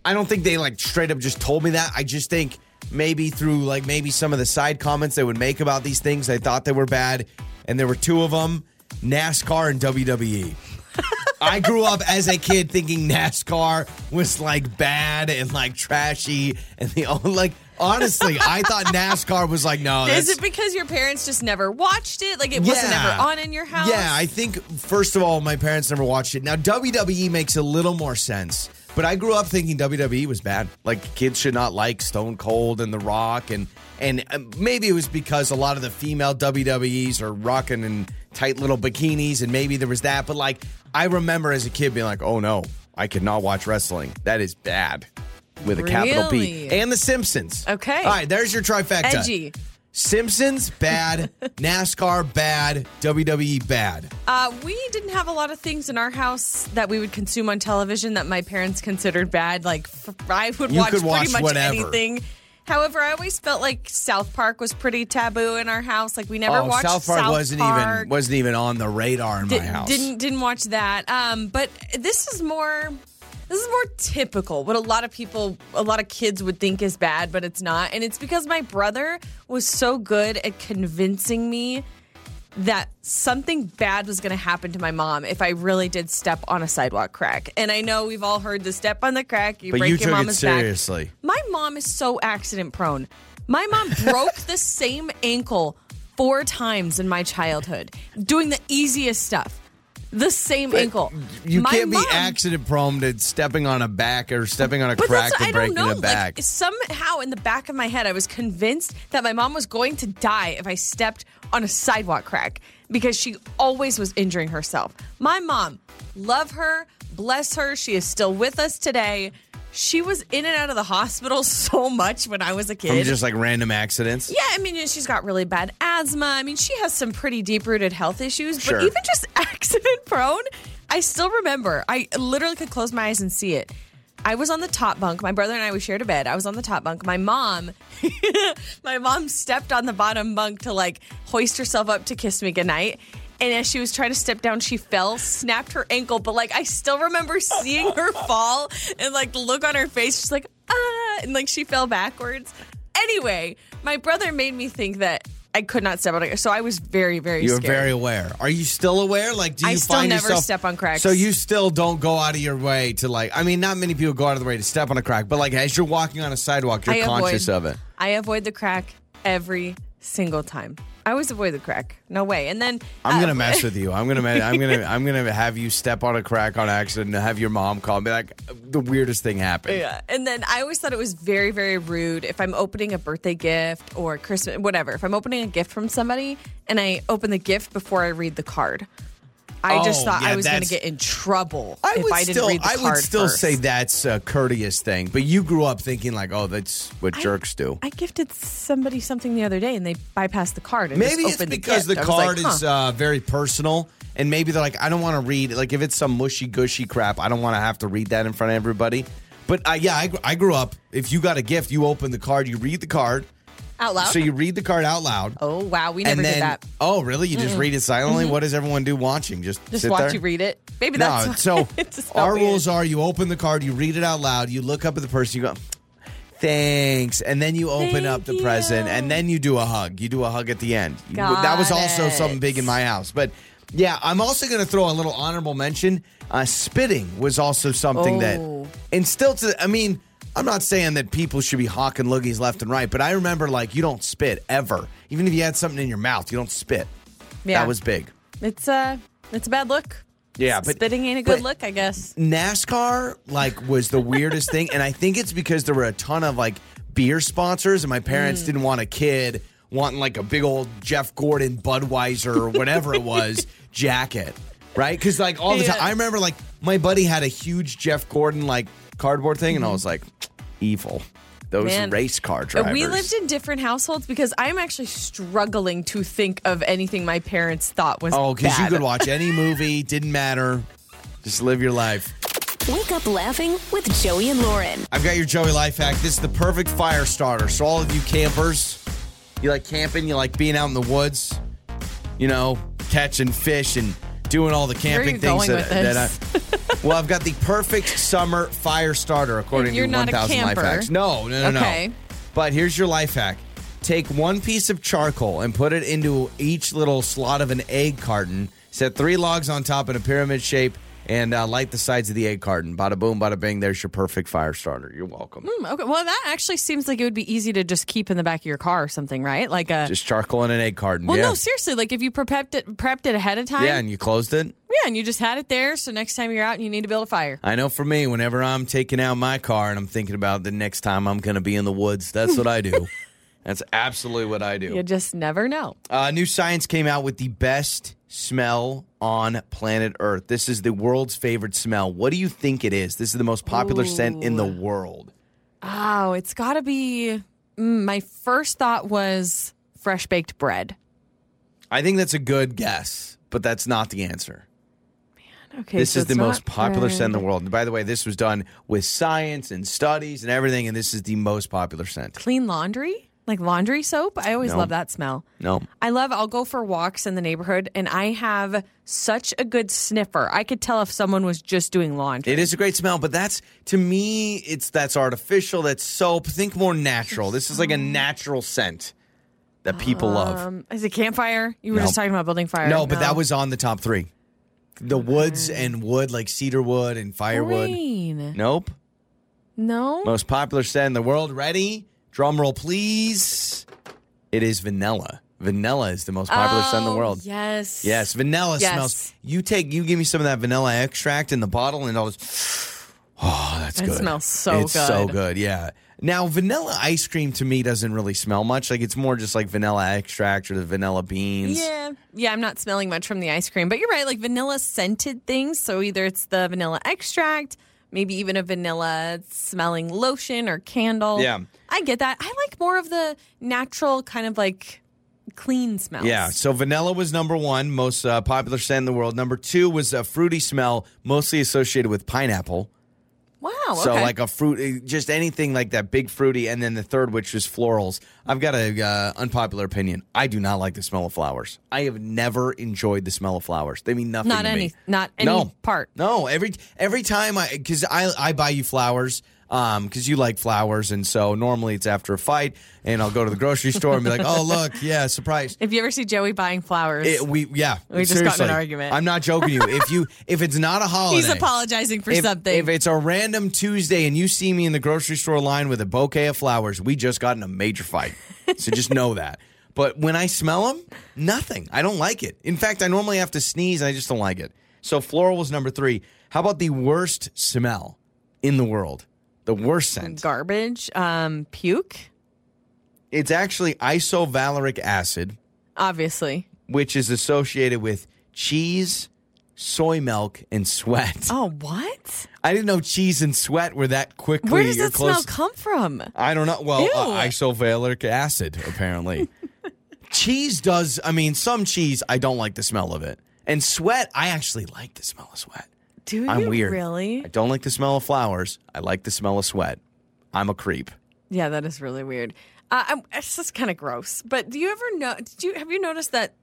B: I don't think they like straight up just told me that. I just think maybe through like maybe some of the side comments they would make about these things, they thought they were bad, and there were two of them: NASCAR and WWE. I grew up as a kid thinking NASCAR was like bad and like trashy, and the like. Honestly, I thought NASCAR was like no.
C: Is it because your parents just never watched it? Like it wasn't ever on in your house?
B: Yeah, I think first of all, my parents never watched it. Now WWE makes a little more sense, but I grew up thinking WWE was bad. Like kids should not like Stone Cold and The Rock, and and um, maybe it was because a lot of the female WWEs are rocking in tight little bikinis, and maybe there was that. But like, I remember as a kid being like, "Oh no, I could not watch wrestling. That is bad." With a capital P.
C: Really?
B: And The Simpsons.
C: Okay.
B: All right, there's your trifecta.
C: Edgy.
B: Simpsons bad, NASCAR bad, WWE bad.
C: Uh, we didn't have a lot of things in our house that we would consume on television that my parents considered bad. Like I would watch,
B: watch
C: pretty much
B: whatever.
C: anything. However, I always felt like South Park was pretty taboo in our house. Like we never
B: oh,
C: watched
B: South Park wasn't
C: Park.
B: even wasn't even on the radar in
C: Di-
B: my house.
C: Didn't didn't watch that. Um, but this is more this is more typical. What a lot of people, a lot of kids would think is bad, but it's not. And it's because my brother was so good at convincing me that something bad was going to happen to my mom if I really did step on a sidewalk crack. And I know we've all heard the step on the crack, you
B: but
C: break
B: you
C: your
B: took it
C: mama's back.
B: seriously.
C: My mom is so accident prone. My mom broke the same ankle four times in my childhood doing the easiest stuff. The same ankle.
B: You
C: My
B: can't be
C: mom-
B: accident prone to stepping on a back or stepping on a crack and breaking a back.
C: Like somehow in the back of my head, I was convinced that my mom was going to die if I stepped on a sidewalk crack because she always was injuring herself. My mom, love her, bless her. She is still with us today. She was in and out of the hospital so much when I was a kid.
B: From just like random accidents.
C: Yeah, I mean, she's got really bad asthma. I mean, she has some pretty deep rooted health issues,
B: Sure.
C: but even just accident prone, I still remember. I literally could close my eyes and see it. I was on the top bunk. My brother and I we shared a bed. I was on the top bunk. My mom, my mom stepped on the bottom bunk to like hoist herself up to kiss me goodnight. And as she was trying to step down, she fell, snapped her ankle. But like, I still remember seeing her fall and like the look on her face. She's like, ah, and like she fell backwards. Anyway, my brother made me think that I could not step on it. So I was very, very
B: You're
C: scared.
B: very aware. Are you still aware? Like, do you
C: I still
B: find
C: never
B: yourself,
C: step on cracks.
B: So you still don't go out of your way to like. I mean, not many people go out of the way to step on a crack, but like as you're walking on a sidewalk, you're
C: I
B: conscious
C: avoid,
B: of it.
C: I avoid the crack every single time. I always avoid the crack. No way. And then
B: I'm
C: uh,
B: gonna mess with you. I'm gonna, ma- I'm gonna, I'm gonna have you step on a crack on accident and have your mom call and be like, the weirdest thing happened.
C: Yeah. And then I always thought it was very, very rude if I'm opening a birthday gift or Christmas, whatever. If I'm opening a gift from somebody and I open the gift before I read the card, I just
B: Oh,
C: thought
B: yeah,
C: I was going to get in trouble
B: I
C: if
B: would
C: I didn't
B: still,
C: read the
B: I
C: card
B: would still
C: first.
B: say that's a courteous thing, but you grew up thinking like, oh, that's what
C: I-
B: jerks do.
C: I gifted somebody something the other day and they bypassed the card. And
B: Maybe it's because
C: the,
B: the, card
C: like,
B: is uh, very personal, and maybe they're like, I don't want to read. Like if it's some mushy gushy crap, I don't want to have to read that in front of everybody. But uh, yeah, I, I grew up. If you got a gift, you open the card, you read the card,
C: out loud.
B: so you read the card out loud.
C: oh wow, we never
B: then,
C: did that.
B: oh really? You just read it silently. What does everyone do watching? Just
C: Mm-hmm. Just watch
B: there?
C: you read it. Maybe
B: No,
C: that's
B: so
C: why it
B: our
C: weird.
B: rules are: you open the card, you read it out loud, you look up at the person, you go, "Thanks," and then you open
C: Thank
B: up the
C: you.
B: present, and then you do a hug. You do a hug at the end.
C: Got
B: that was also
C: it.
B: something big in my house, but. Yeah, I'm also going to throw a little honorable mention. Uh, spitting was also something
C: Oh.
B: that, and still to, I mean, I'm not saying that people should be hawking loogies left and right, but I remember like you don't spit ever. Even if you had something in your mouth, you don't spit.
C: Yeah.
B: That was big.
C: It's a it's a bad look.
B: Yeah, but
C: Spitting ain't a good look, I guess.
B: NASCAR like was the weirdest thing, and I think it's because there were a ton of like beer sponsors, and my parents
C: Mm.
B: didn't want a kid wanting like a big old Jeff Gordon Budweiser or whatever it was jacket, right? Because like all the
C: Yeah.
B: time, I remember like my buddy had a huge Jeff Gordon like cardboard thing, and I was like, evil. Those
C: Mm-hmm. Man.
B: race car drivers.
C: We lived in different households because I'm actually struggling to think of anything my parents thought was
B: oh, because you could watch any movie, didn't matter. Just live your life.
A: Wake up laughing with Joey and Lauren.
B: I've got your Joey life hack. This is the perfect fire starter. So all of you campers, you like camping, you like being out in the woods, you know, catching fish and doing all the camping things that, that I Well, I've got the perfect summer fire starter according to
C: not a
B: 1000 life hacks. No, no, no,
C: Okay.
B: no. But here's your life hack. Take one piece of charcoal and put it into each little slot of an egg carton. Set three logs on top in a pyramid shape and uh, light the sides of the egg carton. Bada boom, bada bing. There's your perfect fire starter. You're welcome.
C: Hmm, Okay, well, that actually seems like it would be easy to just keep in the back of your car or something, right? Like a.
B: Just charcoal in an egg carton.
C: well,
B: yeah.
C: no, seriously. Like if you prepped it, prepped it ahead of time.
B: yeah, and you closed it.
C: yeah, and you just had it there, so next time you're out and you need to build a fire.
B: I know for me, whenever I'm taking out my car and I'm thinking about the next time I'm going to be in the woods, that's what I do. that's absolutely what I do.
C: You just never know.
B: Uh, new science came out with the best smell on planet Earth. This is the world's favorite smell. What do you think it is? This is the most popular scent in the world.
C: Oh, it's got to be. Mm, my first thought was fresh baked bread.
B: I think that's a good guess, but that's not the answer.
C: Man, okay,
B: this
C: so
B: is the most popular scent in the world. And by the way, this was done with science and studies and everything, and this is the most popular scent.
C: Clean laundry, like laundry soap. I always
B: No.
C: love that smell.
B: No.
C: I love. I'll go for walks in the neighborhood, and I have such a good sniffer. I could tell if someone was just doing laundry.
B: It is a great smell, but that's to me, it's that's artificial. That's soap. Think more natural. This is like a natural scent that people love.
C: Um, is it campfire? You were
B: Nope.
C: just talking about building fire.
B: No, but that was on the top three. The woods and wood, like cedar wood and firewood.
C: green.
B: Nope.
C: No.
B: Most popular scent in the world. Ready? Drum roll, please. It is vanilla. Vanilla is the most popular scent in the
C: Oh,
B: world.
C: Yes.
B: Yes, vanilla
C: Yes.
B: smells. You take, you give me some of that vanilla extract in the bottle, and I'll just. Oh, that's
C: It
B: good.
C: smells so good.
B: it's so
C: good.
B: good. Yeah. Now, vanilla ice cream to me doesn't really smell much. Like it's more just like vanilla extract or the vanilla beans.
C: Yeah. Yeah, I'm not smelling much from the ice cream, but you're right. Like vanilla scented things. So either it's the vanilla extract, maybe even a vanilla smelling lotion or candle.
B: Yeah.
C: I get that. I like more of the natural kind of like clean smells.
B: Yeah, so vanilla was number one, most uh, popular scent in the world. Number two was a fruity smell, mostly associated with pineapple.
C: Wow. Okay.
B: So like a fruit, eh, just anything like that, big fruity. And then the third, which was florals. I've got a uh, unpopular opinion. I do not like the smell of flowers. I have never enjoyed the smell of flowers. They mean nothing.
C: not
B: to
C: any,
B: me.
C: not any
B: no
C: part.
B: No, every every time I because I I buy you flowers. Um, because you like flowers, and so normally it's after a fight, and I'll go to the grocery store and be like, "Oh, look, yeah, surprise."
C: If you ever see Joey buying flowers,
B: It, we yeah,
C: We just got in an argument.
B: I'm not joking you. If you if it's not a holiday,
C: he's apologizing for
B: if,
C: something.
B: If it's a random Tuesday and you see me in the grocery store line with a bouquet of flowers, we just got in a major fight. so just know that. But when I smell them, nothing. I don't like it. In fact, I normally have to sneeze. I just don't like it. So floral was number three. How about the worst smell in the world? The worst scent.
C: Garbage, um, puke,
B: It's actually isovaleric acid,
C: obviously.
B: which is associated with cheese, soy milk, and sweat.
C: Oh, what?
B: I didn't know cheese and sweat were that quickly.
C: Where does
B: or
C: that
B: close.
C: smell come from?
B: I don't know. Well, uh,
C: Ew.
B: isovaleric acid, apparently. cheese does, I mean, some cheese, I don't like the smell of it. And sweat, I actually like the smell of sweat.
C: Do you
B: I'm weird.
C: really?
B: I don't like the smell of flowers. I like the smell of sweat. I'm a creep.
C: Yeah, that is really weird. Uh, I'm, it's just kind of gross. But do you ever know? Did you have you noticed that,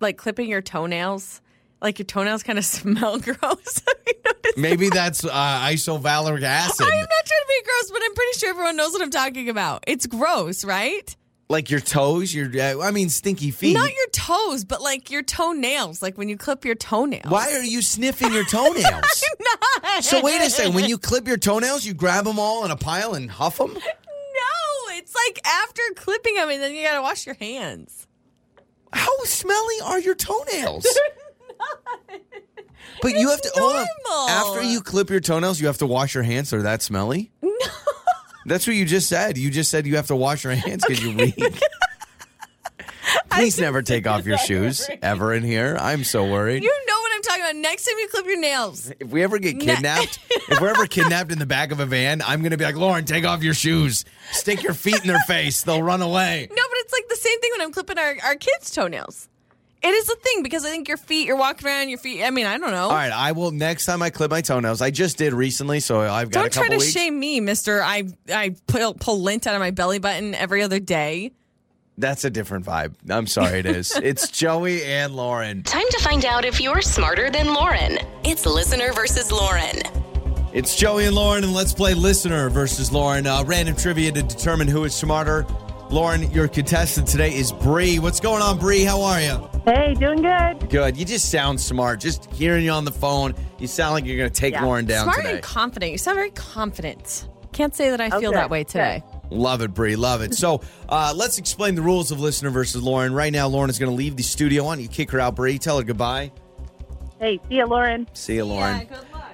C: like clipping your toenails, like your toenails kind of smell gross? you?
B: Maybe that's uh, isovaleric acid.
C: I'm not trying to be gross, but I'm pretty sure everyone knows what I'm talking about. It's gross, right?
B: Like your toes, your, uh, I mean, stinky feet.
C: Not your toes, but like your toenails, like when you clip your toenails.
B: Why are you sniffing your toenails? So wait a second. When you clip your toenails, you grab them all in a pile and huff them?
C: No, it's like after clipping them, and then you gotta wash your hands.
B: How smelly are your toenails? But you have to hold on. After you clip your toenails, you have to wash your hands. They're that smelly. No, that's what you just said. You just said you have to wash your hands because you reek. Please never take off your shoes ever in here. I'm so worried.
C: You know what I'm talking about. Next time you clip your nails,
B: if we ever get kidnapped, if we're ever kidnapped in the back of a van, I'm going to be like, Lauren, take off your shoes. Stick your feet in their face. They'll run away.
C: no, but it's like the same thing when I'm clipping our, our kids' toenails. It is a thing because I think your feet, you're walking around, your feet. I mean, I don't know.
B: All right, I will next time I clip my toenails. I just did recently, so I've got a
C: Don't try
B: couple
C: to
B: weeks.
C: shame me, Mister. I I pull, pull lint out of my belly button every other day.
B: That's a different vibe. I'm sorry, it is. it's Joey and Lauren.
A: Time to find out if you're smarter than Lauren. It's listener versus Lauren.
B: It's Joey and Lauren, and let's play listener versus Lauren. Uh, random trivia to determine who is smarter. Lauren, your contestant today is Bree. What's going on, Bree? How are you?
E: Hey, doing good.
B: Good. You just sound smart. Just hearing you on the phone, you sound like you're going to take
E: Yeah.
B: Lauren down
C: Smart
B: today.
C: and confident. You sound very confident. Can't say that I feel that way today.
B: Love it, Bree. Love it. So uh, let's explain the rules of listener versus Lauren. Right now, Lauren is going to leave the studio. Why don't you kick her out, Bree? Tell her goodbye.
E: Hey, see ya, Lauren.
B: See you, Lauren.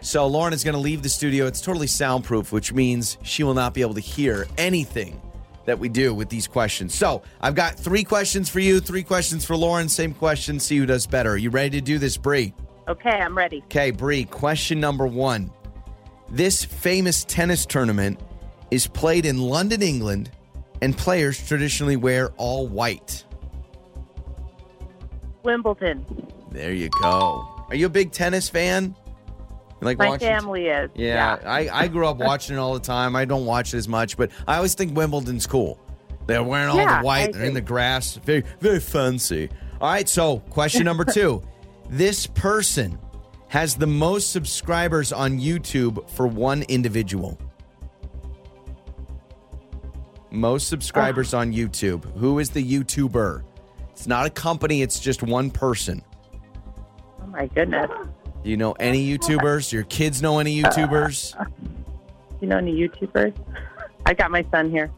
B: So Lauren is going to leave the studio. It's totally soundproof, which means she will not be able to hear anything that we do with these questions. So I've got three questions for you, three questions for Lauren. Same question. See who does better. Are you ready to do this, Bree?
E: Okay, I'm ready.
B: Okay, Bree. Question number one: This famous tennis tournament is played in London, England, and players traditionally wear all white.
E: Wimbledon.
B: There you go. Are you a big tennis fan? Like
E: My
B: watching-
E: family is.
B: Yeah, I, I grew up watching it all the time. I don't watch it as much, but I always think Wimbledon's cool. They're wearing all
E: Yeah,
B: the white,
E: I
B: they're in the grass. Very, very fancy. All right, so question number two. this person has the most subscribers on YouTube for one individual. Most subscribers ah. on YouTube. Who is the YouTuber? It's not a company, it's just one person.
E: Oh my goodness.
B: Do you know any YouTubers? Your kids know any YouTubers?
E: You know any YouTubers? I got my son here.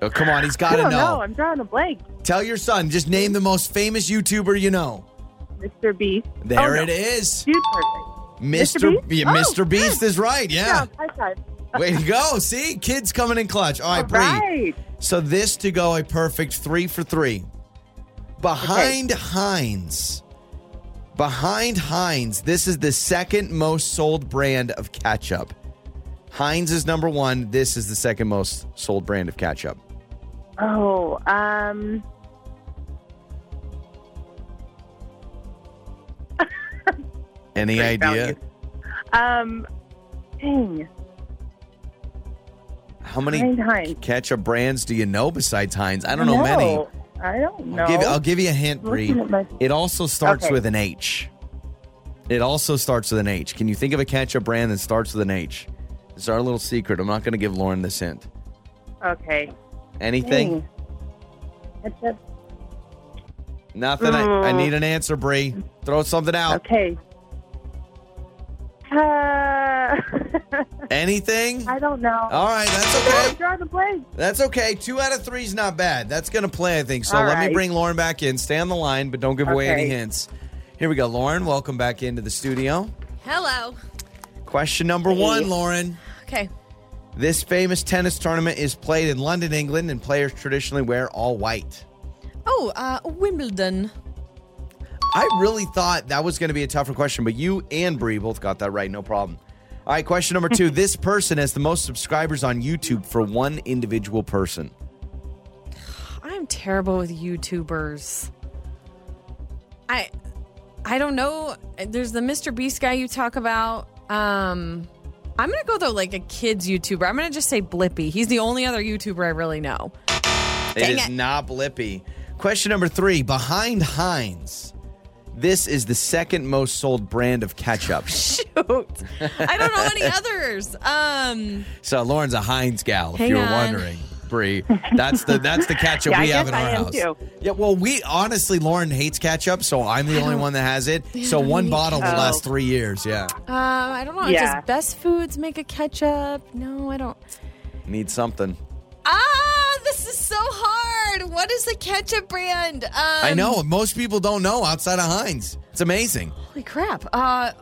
B: Oh, come on, he's got to know.
E: know. I'm drawing a blank.
B: Tell your son, just name the most famous YouTuber you know.
E: Mr. Beast.
B: There
E: Oh, no.
B: it is.
E: Dude, perfect.
B: Mr.
E: Beast?
B: Yeah,
E: Oh,
B: Mr. Beast is right.
E: Yeah,
B: Yeah.
E: high five.
B: Way to go. See, kids coming in clutch. All right, Bree.
E: right.
B: So this to go a perfect three for three. Behind Heinz. Behind Heinz, this is the second most sold brand of ketchup. Heinz is number one. This is the second most sold brand of ketchup.
E: Oh, um.
B: Any
E: Great
B: idea?
E: value. Um, dang.
B: How many
E: Heinz.
B: ketchup brands do you know besides Heinz? I don't know many.
E: I don't know.
B: I'll give, I'll give you a hint, Bree.
E: My-
B: It also starts
E: Okay.
B: with an H. It also starts with an H. Can you think of a ketchup brand that starts with an H? It's our little secret. I'm not going to give Lauren this hint.
E: Okay.
B: Anything?
E: Ketchup.
B: Nothing. I, I need an answer, Bree. Throw something out.
E: Okay. Uh,
B: Anything?
E: I don't know.
B: All right, that's okay.
E: Draw the.
B: That's okay. Two out of three is not bad. That's going to play, I think. So
E: All
B: let me bring Lauren back in. Stay on the line, but don't give away any hints. Here we go. Lauren, welcome back into the studio.
C: Hello.
B: Question number one, Lauren.
C: Okay.
B: This famous tennis tournament is played in London, England, and players traditionally wear all white.
C: Oh, uh, Wimbledon.
B: I really thought that was going to be a tougher question, but you and Bree both got that right. No problem. All right, question number two. this person has the most subscribers on YouTube for one individual person.
C: I'm terrible with YouTubers. I I don't know. There's the Mr. Beast guy you talk about. Um I'm gonna go though like a kids YouTuber. I'm gonna just say Blippi. He's the only other YouTuber I really know.
B: It
C: Dang
B: is
C: it.
B: not Blippi. Question number three. Behind Heinz, this is the second most sold brand of ketchup.
C: Shoot. I don't know any others. Um
B: so Lauren's a Heinz gal, if you were
C: on.
B: wondering. Bree, that's the that's the ketchup
E: Yeah,
B: we
E: I
B: have in our
E: I am
B: house.
E: too.
B: Yeah, well, we honestly, Lauren hates ketchup, so I'm the only one that has it. So one
C: hate
B: bottle will
E: ketchup.
B: last three years. Yeah,
C: um I don't know.
E: Yeah.
C: Does Best Foods make a ketchup? No, I don't.
B: need something.
C: Ah, What is the ketchup brand? Um,
B: I know most people don't know outside of Heinz. It's amazing.
C: Holy crap. Uh,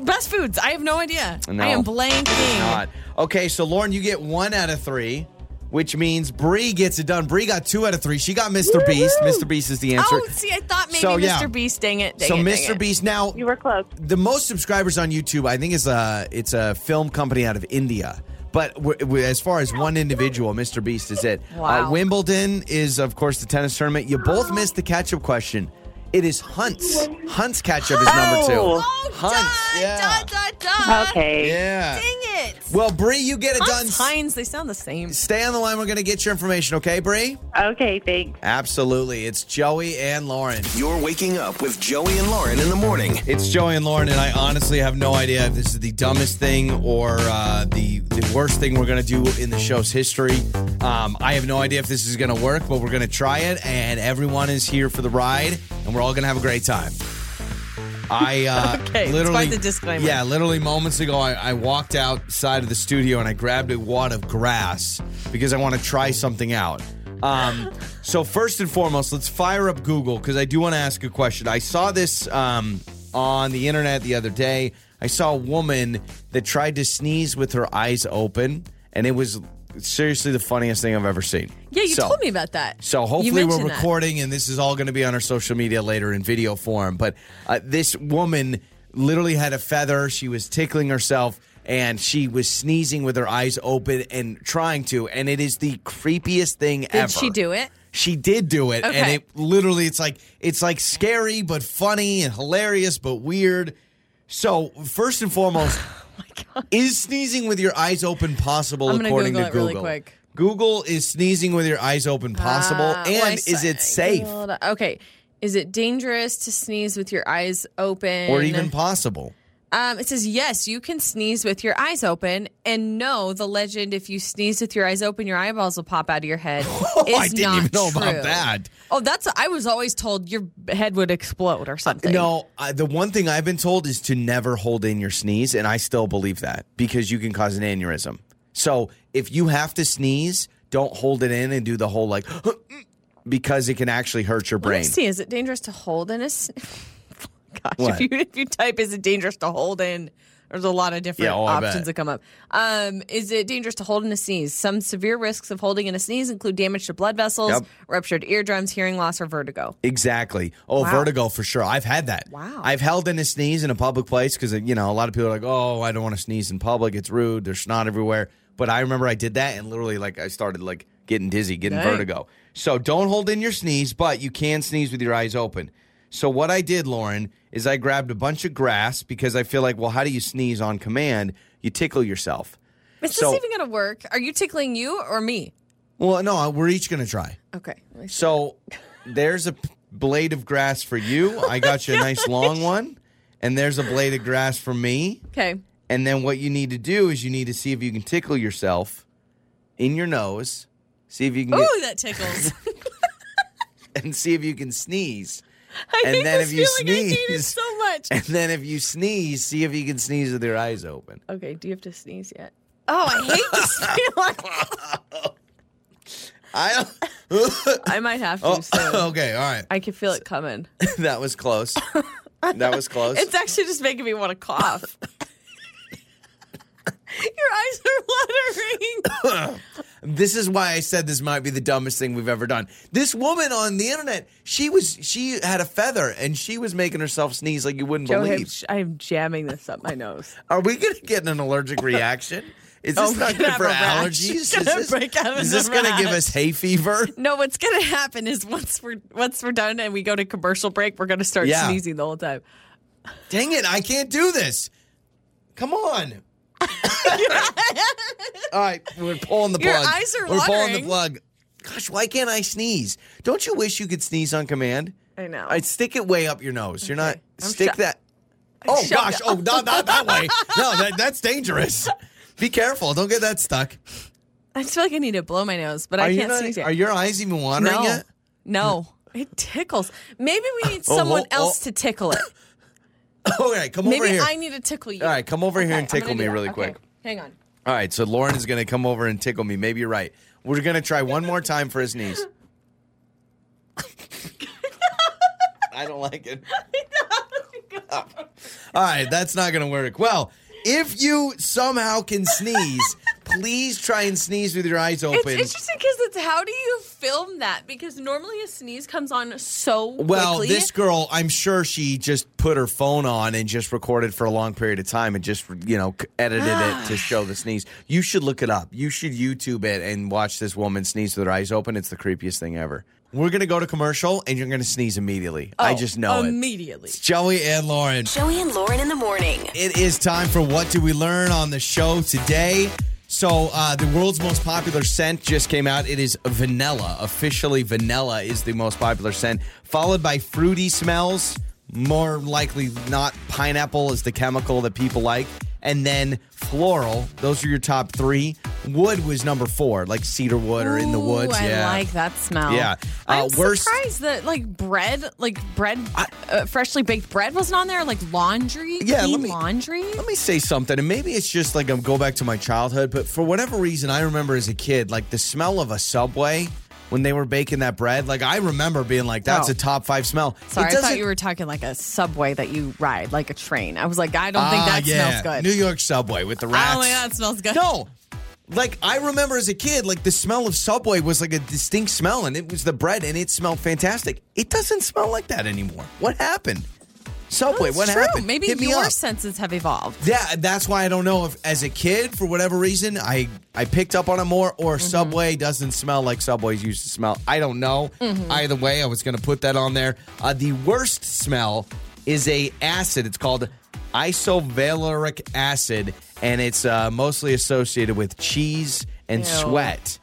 C: best foods. I have no idea.
B: No.
C: I am blanking.
B: Not. Okay, so Lauren, you get one out of three, which means Bree gets it done. Bree got two out of three. She got Mr. Beast. Mr. Beast is the answer.
C: Oh, see, I thought maybe
B: So,
C: Mr.
B: yeah.
C: Beast. Dang it. Dang
B: so
C: it, dang
B: Mr.
C: it.
B: Beast now
E: You were close.
B: the most subscribers on YouTube, I think, is a it's a film company out of India. But as far as one individual, Mr. Beast is it.
C: Wow.
B: Uh, Wimbledon is, of course, the tennis tournament. You both missed the catch up question. It is Hunt's. Hunt's ketchup is number two.
C: Oh,
B: Hunt's.
C: duh,
B: yeah.
C: duh, duh, duh.
E: Okay.
B: Yeah.
C: Dang it.
B: Well, Bree, you get it
C: Hunt's,
B: done.
C: Heinz, they sound the same.
B: Stay on the line. We're going to get your information, okay, Bree?
E: Okay, thanks.
B: Absolutely. It's Joey and Lauren.
F: You're waking up with Joey and Lauren in the morning.
B: It's Joey and Lauren, and I honestly have no idea if this is the dumbest thing or uh, the the worst thing we're gonna do in the show's history. Um, I have no idea if this is gonna work, but we're gonna try it, and everyone is here for the ride, and we're all gonna have a great time. I uh,
C: Okay,
B: literally
C: the disclaimer.
B: Yeah, literally moments ago, I, I walked outside of the studio and I grabbed a wad of grass because I want to try something out. Um, so first and foremost, let's fire up Google because I do want to ask a question. I saw this um, on the internet the other day. I saw a woman that tried to sneeze with her eyes open, and it was seriously the funniest thing I've ever seen.
C: Yeah, you
B: So-
C: told me about that.
B: so hopefully we're
C: mentioned that.
B: recording, and this is all going to be on our social media later in video form. But uh, this woman literally had a feather. She was tickling herself, and she was sneezing with her eyes open and trying to. And it is the creepiest thing
C: Did
B: ever.
C: Did she do it?
B: She did do it, and it literally it's like it's like scary but funny and hilarious but weird. So first and foremost, is sneezing with your eyes open possible
C: Oh I'm
B: according
C: Google
B: to Google?
C: really quick.
B: Google is sneezing with your eyes open possible,
C: Uh,
B: and
C: well,
B: is it safe
C: Okay. Is it dangerous to sneeze with your eyes open?
B: or even possible?
C: Um, it says yes, you can sneeze with your eyes open, and no, the legend: if you sneeze with your eyes open, your eyeballs will pop out of your head.
B: Oh,
C: is
B: I didn't
C: not
B: even know
C: true.
B: about that.
C: Oh, that's I was always told your head would explode or something.
B: No, I, the one thing I've been told is to never hold in your sneeze, and I still believe that because you can cause an aneurysm. So if you have to sneeze, don't hold it in and do the whole like because it can actually hurt your
C: Let me
B: brain.
C: see. Is it dangerous to hold in a? Gosh,
B: What?
C: if you if you type, is it dangerous to hold in? There's a lot of different
B: Yeah, oh,
C: options that come up. Um, is it dangerous to hold in a sneeze? Some severe risks of holding in a sneeze include damage to blood vessels,
B: Yep.
C: ruptured eardrums, hearing loss, or vertigo.
B: Exactly. Oh,
C: Wow.
B: vertigo for sure. I've had that.
C: Wow.
B: I've held in a sneeze in a public place because you know a lot of people are like, "Oh, I don't want to sneeze in public. It's rude. There's snot everywhere." But I remember I did that and literally like I started like getting dizzy, getting
C: Dang.
B: vertigo. So don't hold in your sneeze, but you can sneeze with your eyes open. So what I did, Lauren, is I grabbed a bunch of grass because I feel like, well, how do you sneeze on command? You tickle yourself.
C: Is
B: So-
C: this even to work? Are you tickling you or me?
B: Well, no, uh, we're each gonna try.
C: Okay. let me see.
B: So there's a blade of grass for you. I got you a nice long one. And there's a blade of grass for me.
C: Okay.
B: And then what you need to do is you need to see if you can tickle yourself in your nose. See if you can get,
C: Ooh, that tickles.
B: and see if you can sneeze.
C: I
B: And
C: hate
B: then
C: this
B: if you
C: feeling. I hate it
B: sneeze-
C: so much.
B: And then if you sneeze, see if you can sneeze with your eyes open.
C: Okay, do you have to sneeze yet? Oh, I hate this feeling.
B: I.
C: I might have to
B: Oh,
C: soon.
B: okay, all right.
C: I can feel it coming.
B: That was close. That was close.
C: It's actually just making me want to cough. Your eyes are watering.
B: This is why I said this might be the dumbest thing we've ever done. This woman on the internet, she was she had a feather and she was making herself sneeze like you wouldn't
C: Joe,
B: believe.
C: I'm jamming this up my nose.
B: Are we gonna get an allergic reaction? Is
C: Oh,
B: this
C: we're
B: not good for allergies? Is this, is this gonna give us hay fever?
C: No, what's gonna happen is once we're once we're done and we go to commercial break, we're gonna start
B: Yeah.
C: sneezing the whole time.
B: Dang it, I can't do this. Come on. All right, we're pulling the
C: Your
B: plug.
C: eyes are
B: we're pulling the
C: watering.
B: plug. Gosh, why can't I sneeze? Don't you wish you could sneeze on command?
C: I know.
B: I'd stick it way up your nose. You're not
C: I'm
B: stick
C: shut-
B: that. Oh gosh! Oh, not, not that way. No, that, that's dangerous. Be careful. Don't get that stuck.
C: I just feel like I need to blow my nose, but I
B: you
C: can't
B: not-
C: sneeze yet.
B: Are your eyes even watering
C: no,
B: yet?
C: no, it tickles. Maybe we need
B: Oh,
C: someone
B: oh,
C: else
B: oh.
C: to tickle it.
B: All right, come over
C: Maybe
B: here.
C: I need to tickle you.
B: All right, come over here and tickle me really
C: Okay,
B: quick.
C: Hang on.
B: All right, so Lauren is going to come over and tickle me. Maybe you're right. We're going to try one more time for his knees. I don't like it. All right, that's not going to work. Well, if you somehow can sneeze, please try and sneeze with your eyes open.
C: It's interesting because it's how do you film that? Because normally a sneeze comes on so
B: well,
C: quickly.
B: this girl, I'm sure she just put her phone on and just recorded for a long period of time and just, you know, edited it to show the sneeze. You should look it up. You should YouTube it and watch this woman sneeze with her eyes open. It's the creepiest thing ever. We're going to go to commercial and you're going to sneeze immediately. I
C: Oh,
B: just know it.
C: immediately.
B: Joey and Lauren.
A: Joey and Lauren in the morning.
B: It is time for What Do We Learn on the show today? So, uh, the world's most popular scent just came out. It is vanilla. Officially, vanilla is the most popular scent, followed by fruity smells. More likely, not pineapple is the chemical that people like. And then floral. Those are your top three. Wood was number four, like cedar wood or in the
C: Ooh,
B: woods.
C: I
B: yeah.
C: like that smell.
B: Yeah.
C: I'm
B: Uh, worst-
C: surprised that like bread, like bread, uh, freshly baked bread wasn't on there. Like laundry,
B: Yeah, let me-
C: laundry.
B: Let me say something, and maybe it's just like I'm go back to my childhood, but for whatever reason, I remember as a kid, like the smell of a Subway when they were baking that bread. Like I remember being like, "That's
C: Oh.
B: a top five smell."
C: Sorry,
B: It
C: I thought you were talking like a subway that you ride, like a train. I was like, I don't think
B: Ah,
C: that
B: yeah.
C: smells good.
B: New York Subway with the rats.
C: don't think that smells good.
B: No. Like I remember as a kid, like the smell of Subway was like a distinct smell, and it was the bread, and it smelled fantastic. It doesn't smell like that anymore. What happened? Subway,
C: That's
B: what
C: true.
B: happened?
C: Maybe
B: Hit
C: your senses have evolved.
B: Yeah, that's why I don't know if as a kid, for whatever reason, I I picked up on it more, or
C: Mm-hmm.
B: Subway doesn't smell like Subways used to smell. I don't know.
C: Mm-hmm.
B: Either way, I was going to put that on there. Uh, the worst smell is a acid. It's called isovaleric acid, and it's uh, mostly associated with cheese and
C: Ew.
B: sweat.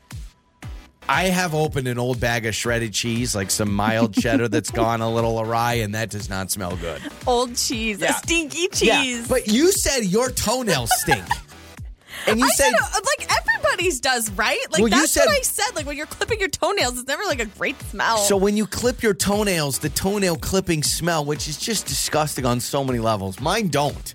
B: I have opened an old bag of shredded cheese, like some mild cheddar that's gone a little awry, and that does not smell good.
C: Old cheese,
B: Yeah.
C: stinky cheese.
B: But you said your toenails stink. and you
C: I
B: said,
C: said, uh, like everybody's does, right? Like
B: Well,
C: that's
B: said-
C: what I said. Like when you're clipping your toenails, it's never like a great smell.
B: so when you clip your toenails, the toenail clipping smell, which is just disgusting on so many levels. Mine don't.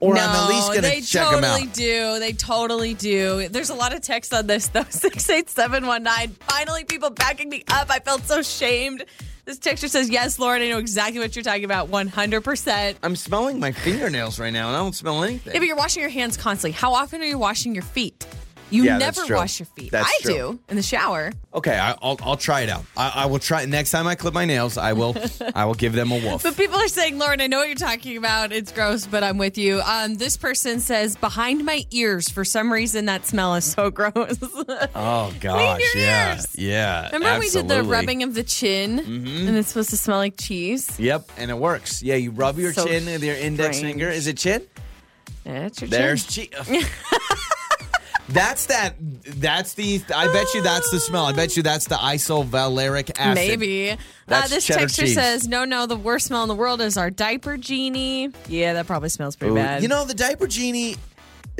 B: Or
C: no,
B: I'm at least going
C: they
B: to check them
C: totally do. They totally do. There's a lot of text on this though. Six eight seven one nine. Finally, people backing me up. I felt so shamed. This texture says, "Yes, Lauren, I know exactly what you're talking about. 100." percent
B: I'm smelling my fingernails right now, and I don't smell anything.
C: Yeah, but you're washing your hands constantly. How often are you washing your feet? You
B: Yeah, that's
C: never wash your feet.
B: That's
C: I
B: true.
C: do in the shower.
B: okay, I, I'll I'll try it out. I, I will try next time I clip my nails. I will I will give them a woof.
C: But people are saying, Lauren, I know what you're talking about. It's gross, but I'm with you. Um, this person says, behind my ears, for some reason, that smell is so gross.
B: Oh gosh, yeah,
C: ears.
B: yeah.
C: Remember we did the.
B: Mm-hmm.
C: rubbing of the chin, and it's supposed to smell like cheese.
B: Yep, and it works. Yeah, you rub your
C: So
B: chin with your index
C: strange.
B: finger. Is it chin?
C: Yeah, it's your
B: There's
C: chin.
B: There's cheese. That's that. That's the. I bet you that's the smell. I bet you that's the isovaleric acid.
C: Maybe. Uh, this texture
B: cheese.
C: says, no, no, the worst smell in the world is our diaper genie. Yeah, that probably smells pretty
B: Ooh,
C: bad.
B: You know, the diaper genie.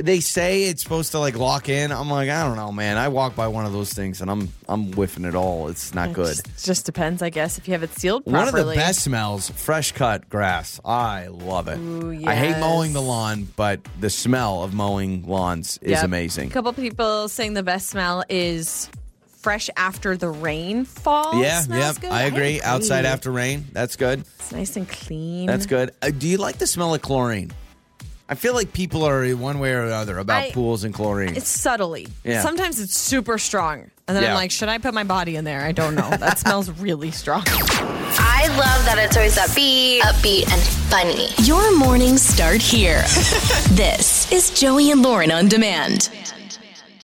B: They say it's supposed to like lock in. I'm like, I don't know, man. I walk by one of those things and I'm I'm whiffing it all. It's not good.
C: Just, just depends, I guess, if you have it sealed
B: One of the best smells, fresh cut grass. I love it.
C: Ooh,
B: I hate mowing the lawn, but the smell of mowing lawns is
C: Yep.
B: amazing.
C: A couple people saying the best smell is fresh after the rain falls.
B: Yeah, yeah,
C: good.
B: I agree. Outside after rain, that's good.
C: It's nice and clean.
B: That's good. Uh, do you like the smell of chlorine? I feel like people are one way or another about
C: I-
B: pools and chlorine.
C: It's subtly.
B: Yeah.
C: Sometimes it's super strong. And then
B: Yeah.
C: I'm like, should I put my body in there? I don't know. That smells really strong.
D: I love that it's always upbeat, upbeat, and funny.
A: Your mornings start here. this is Joey and Lauren on demand.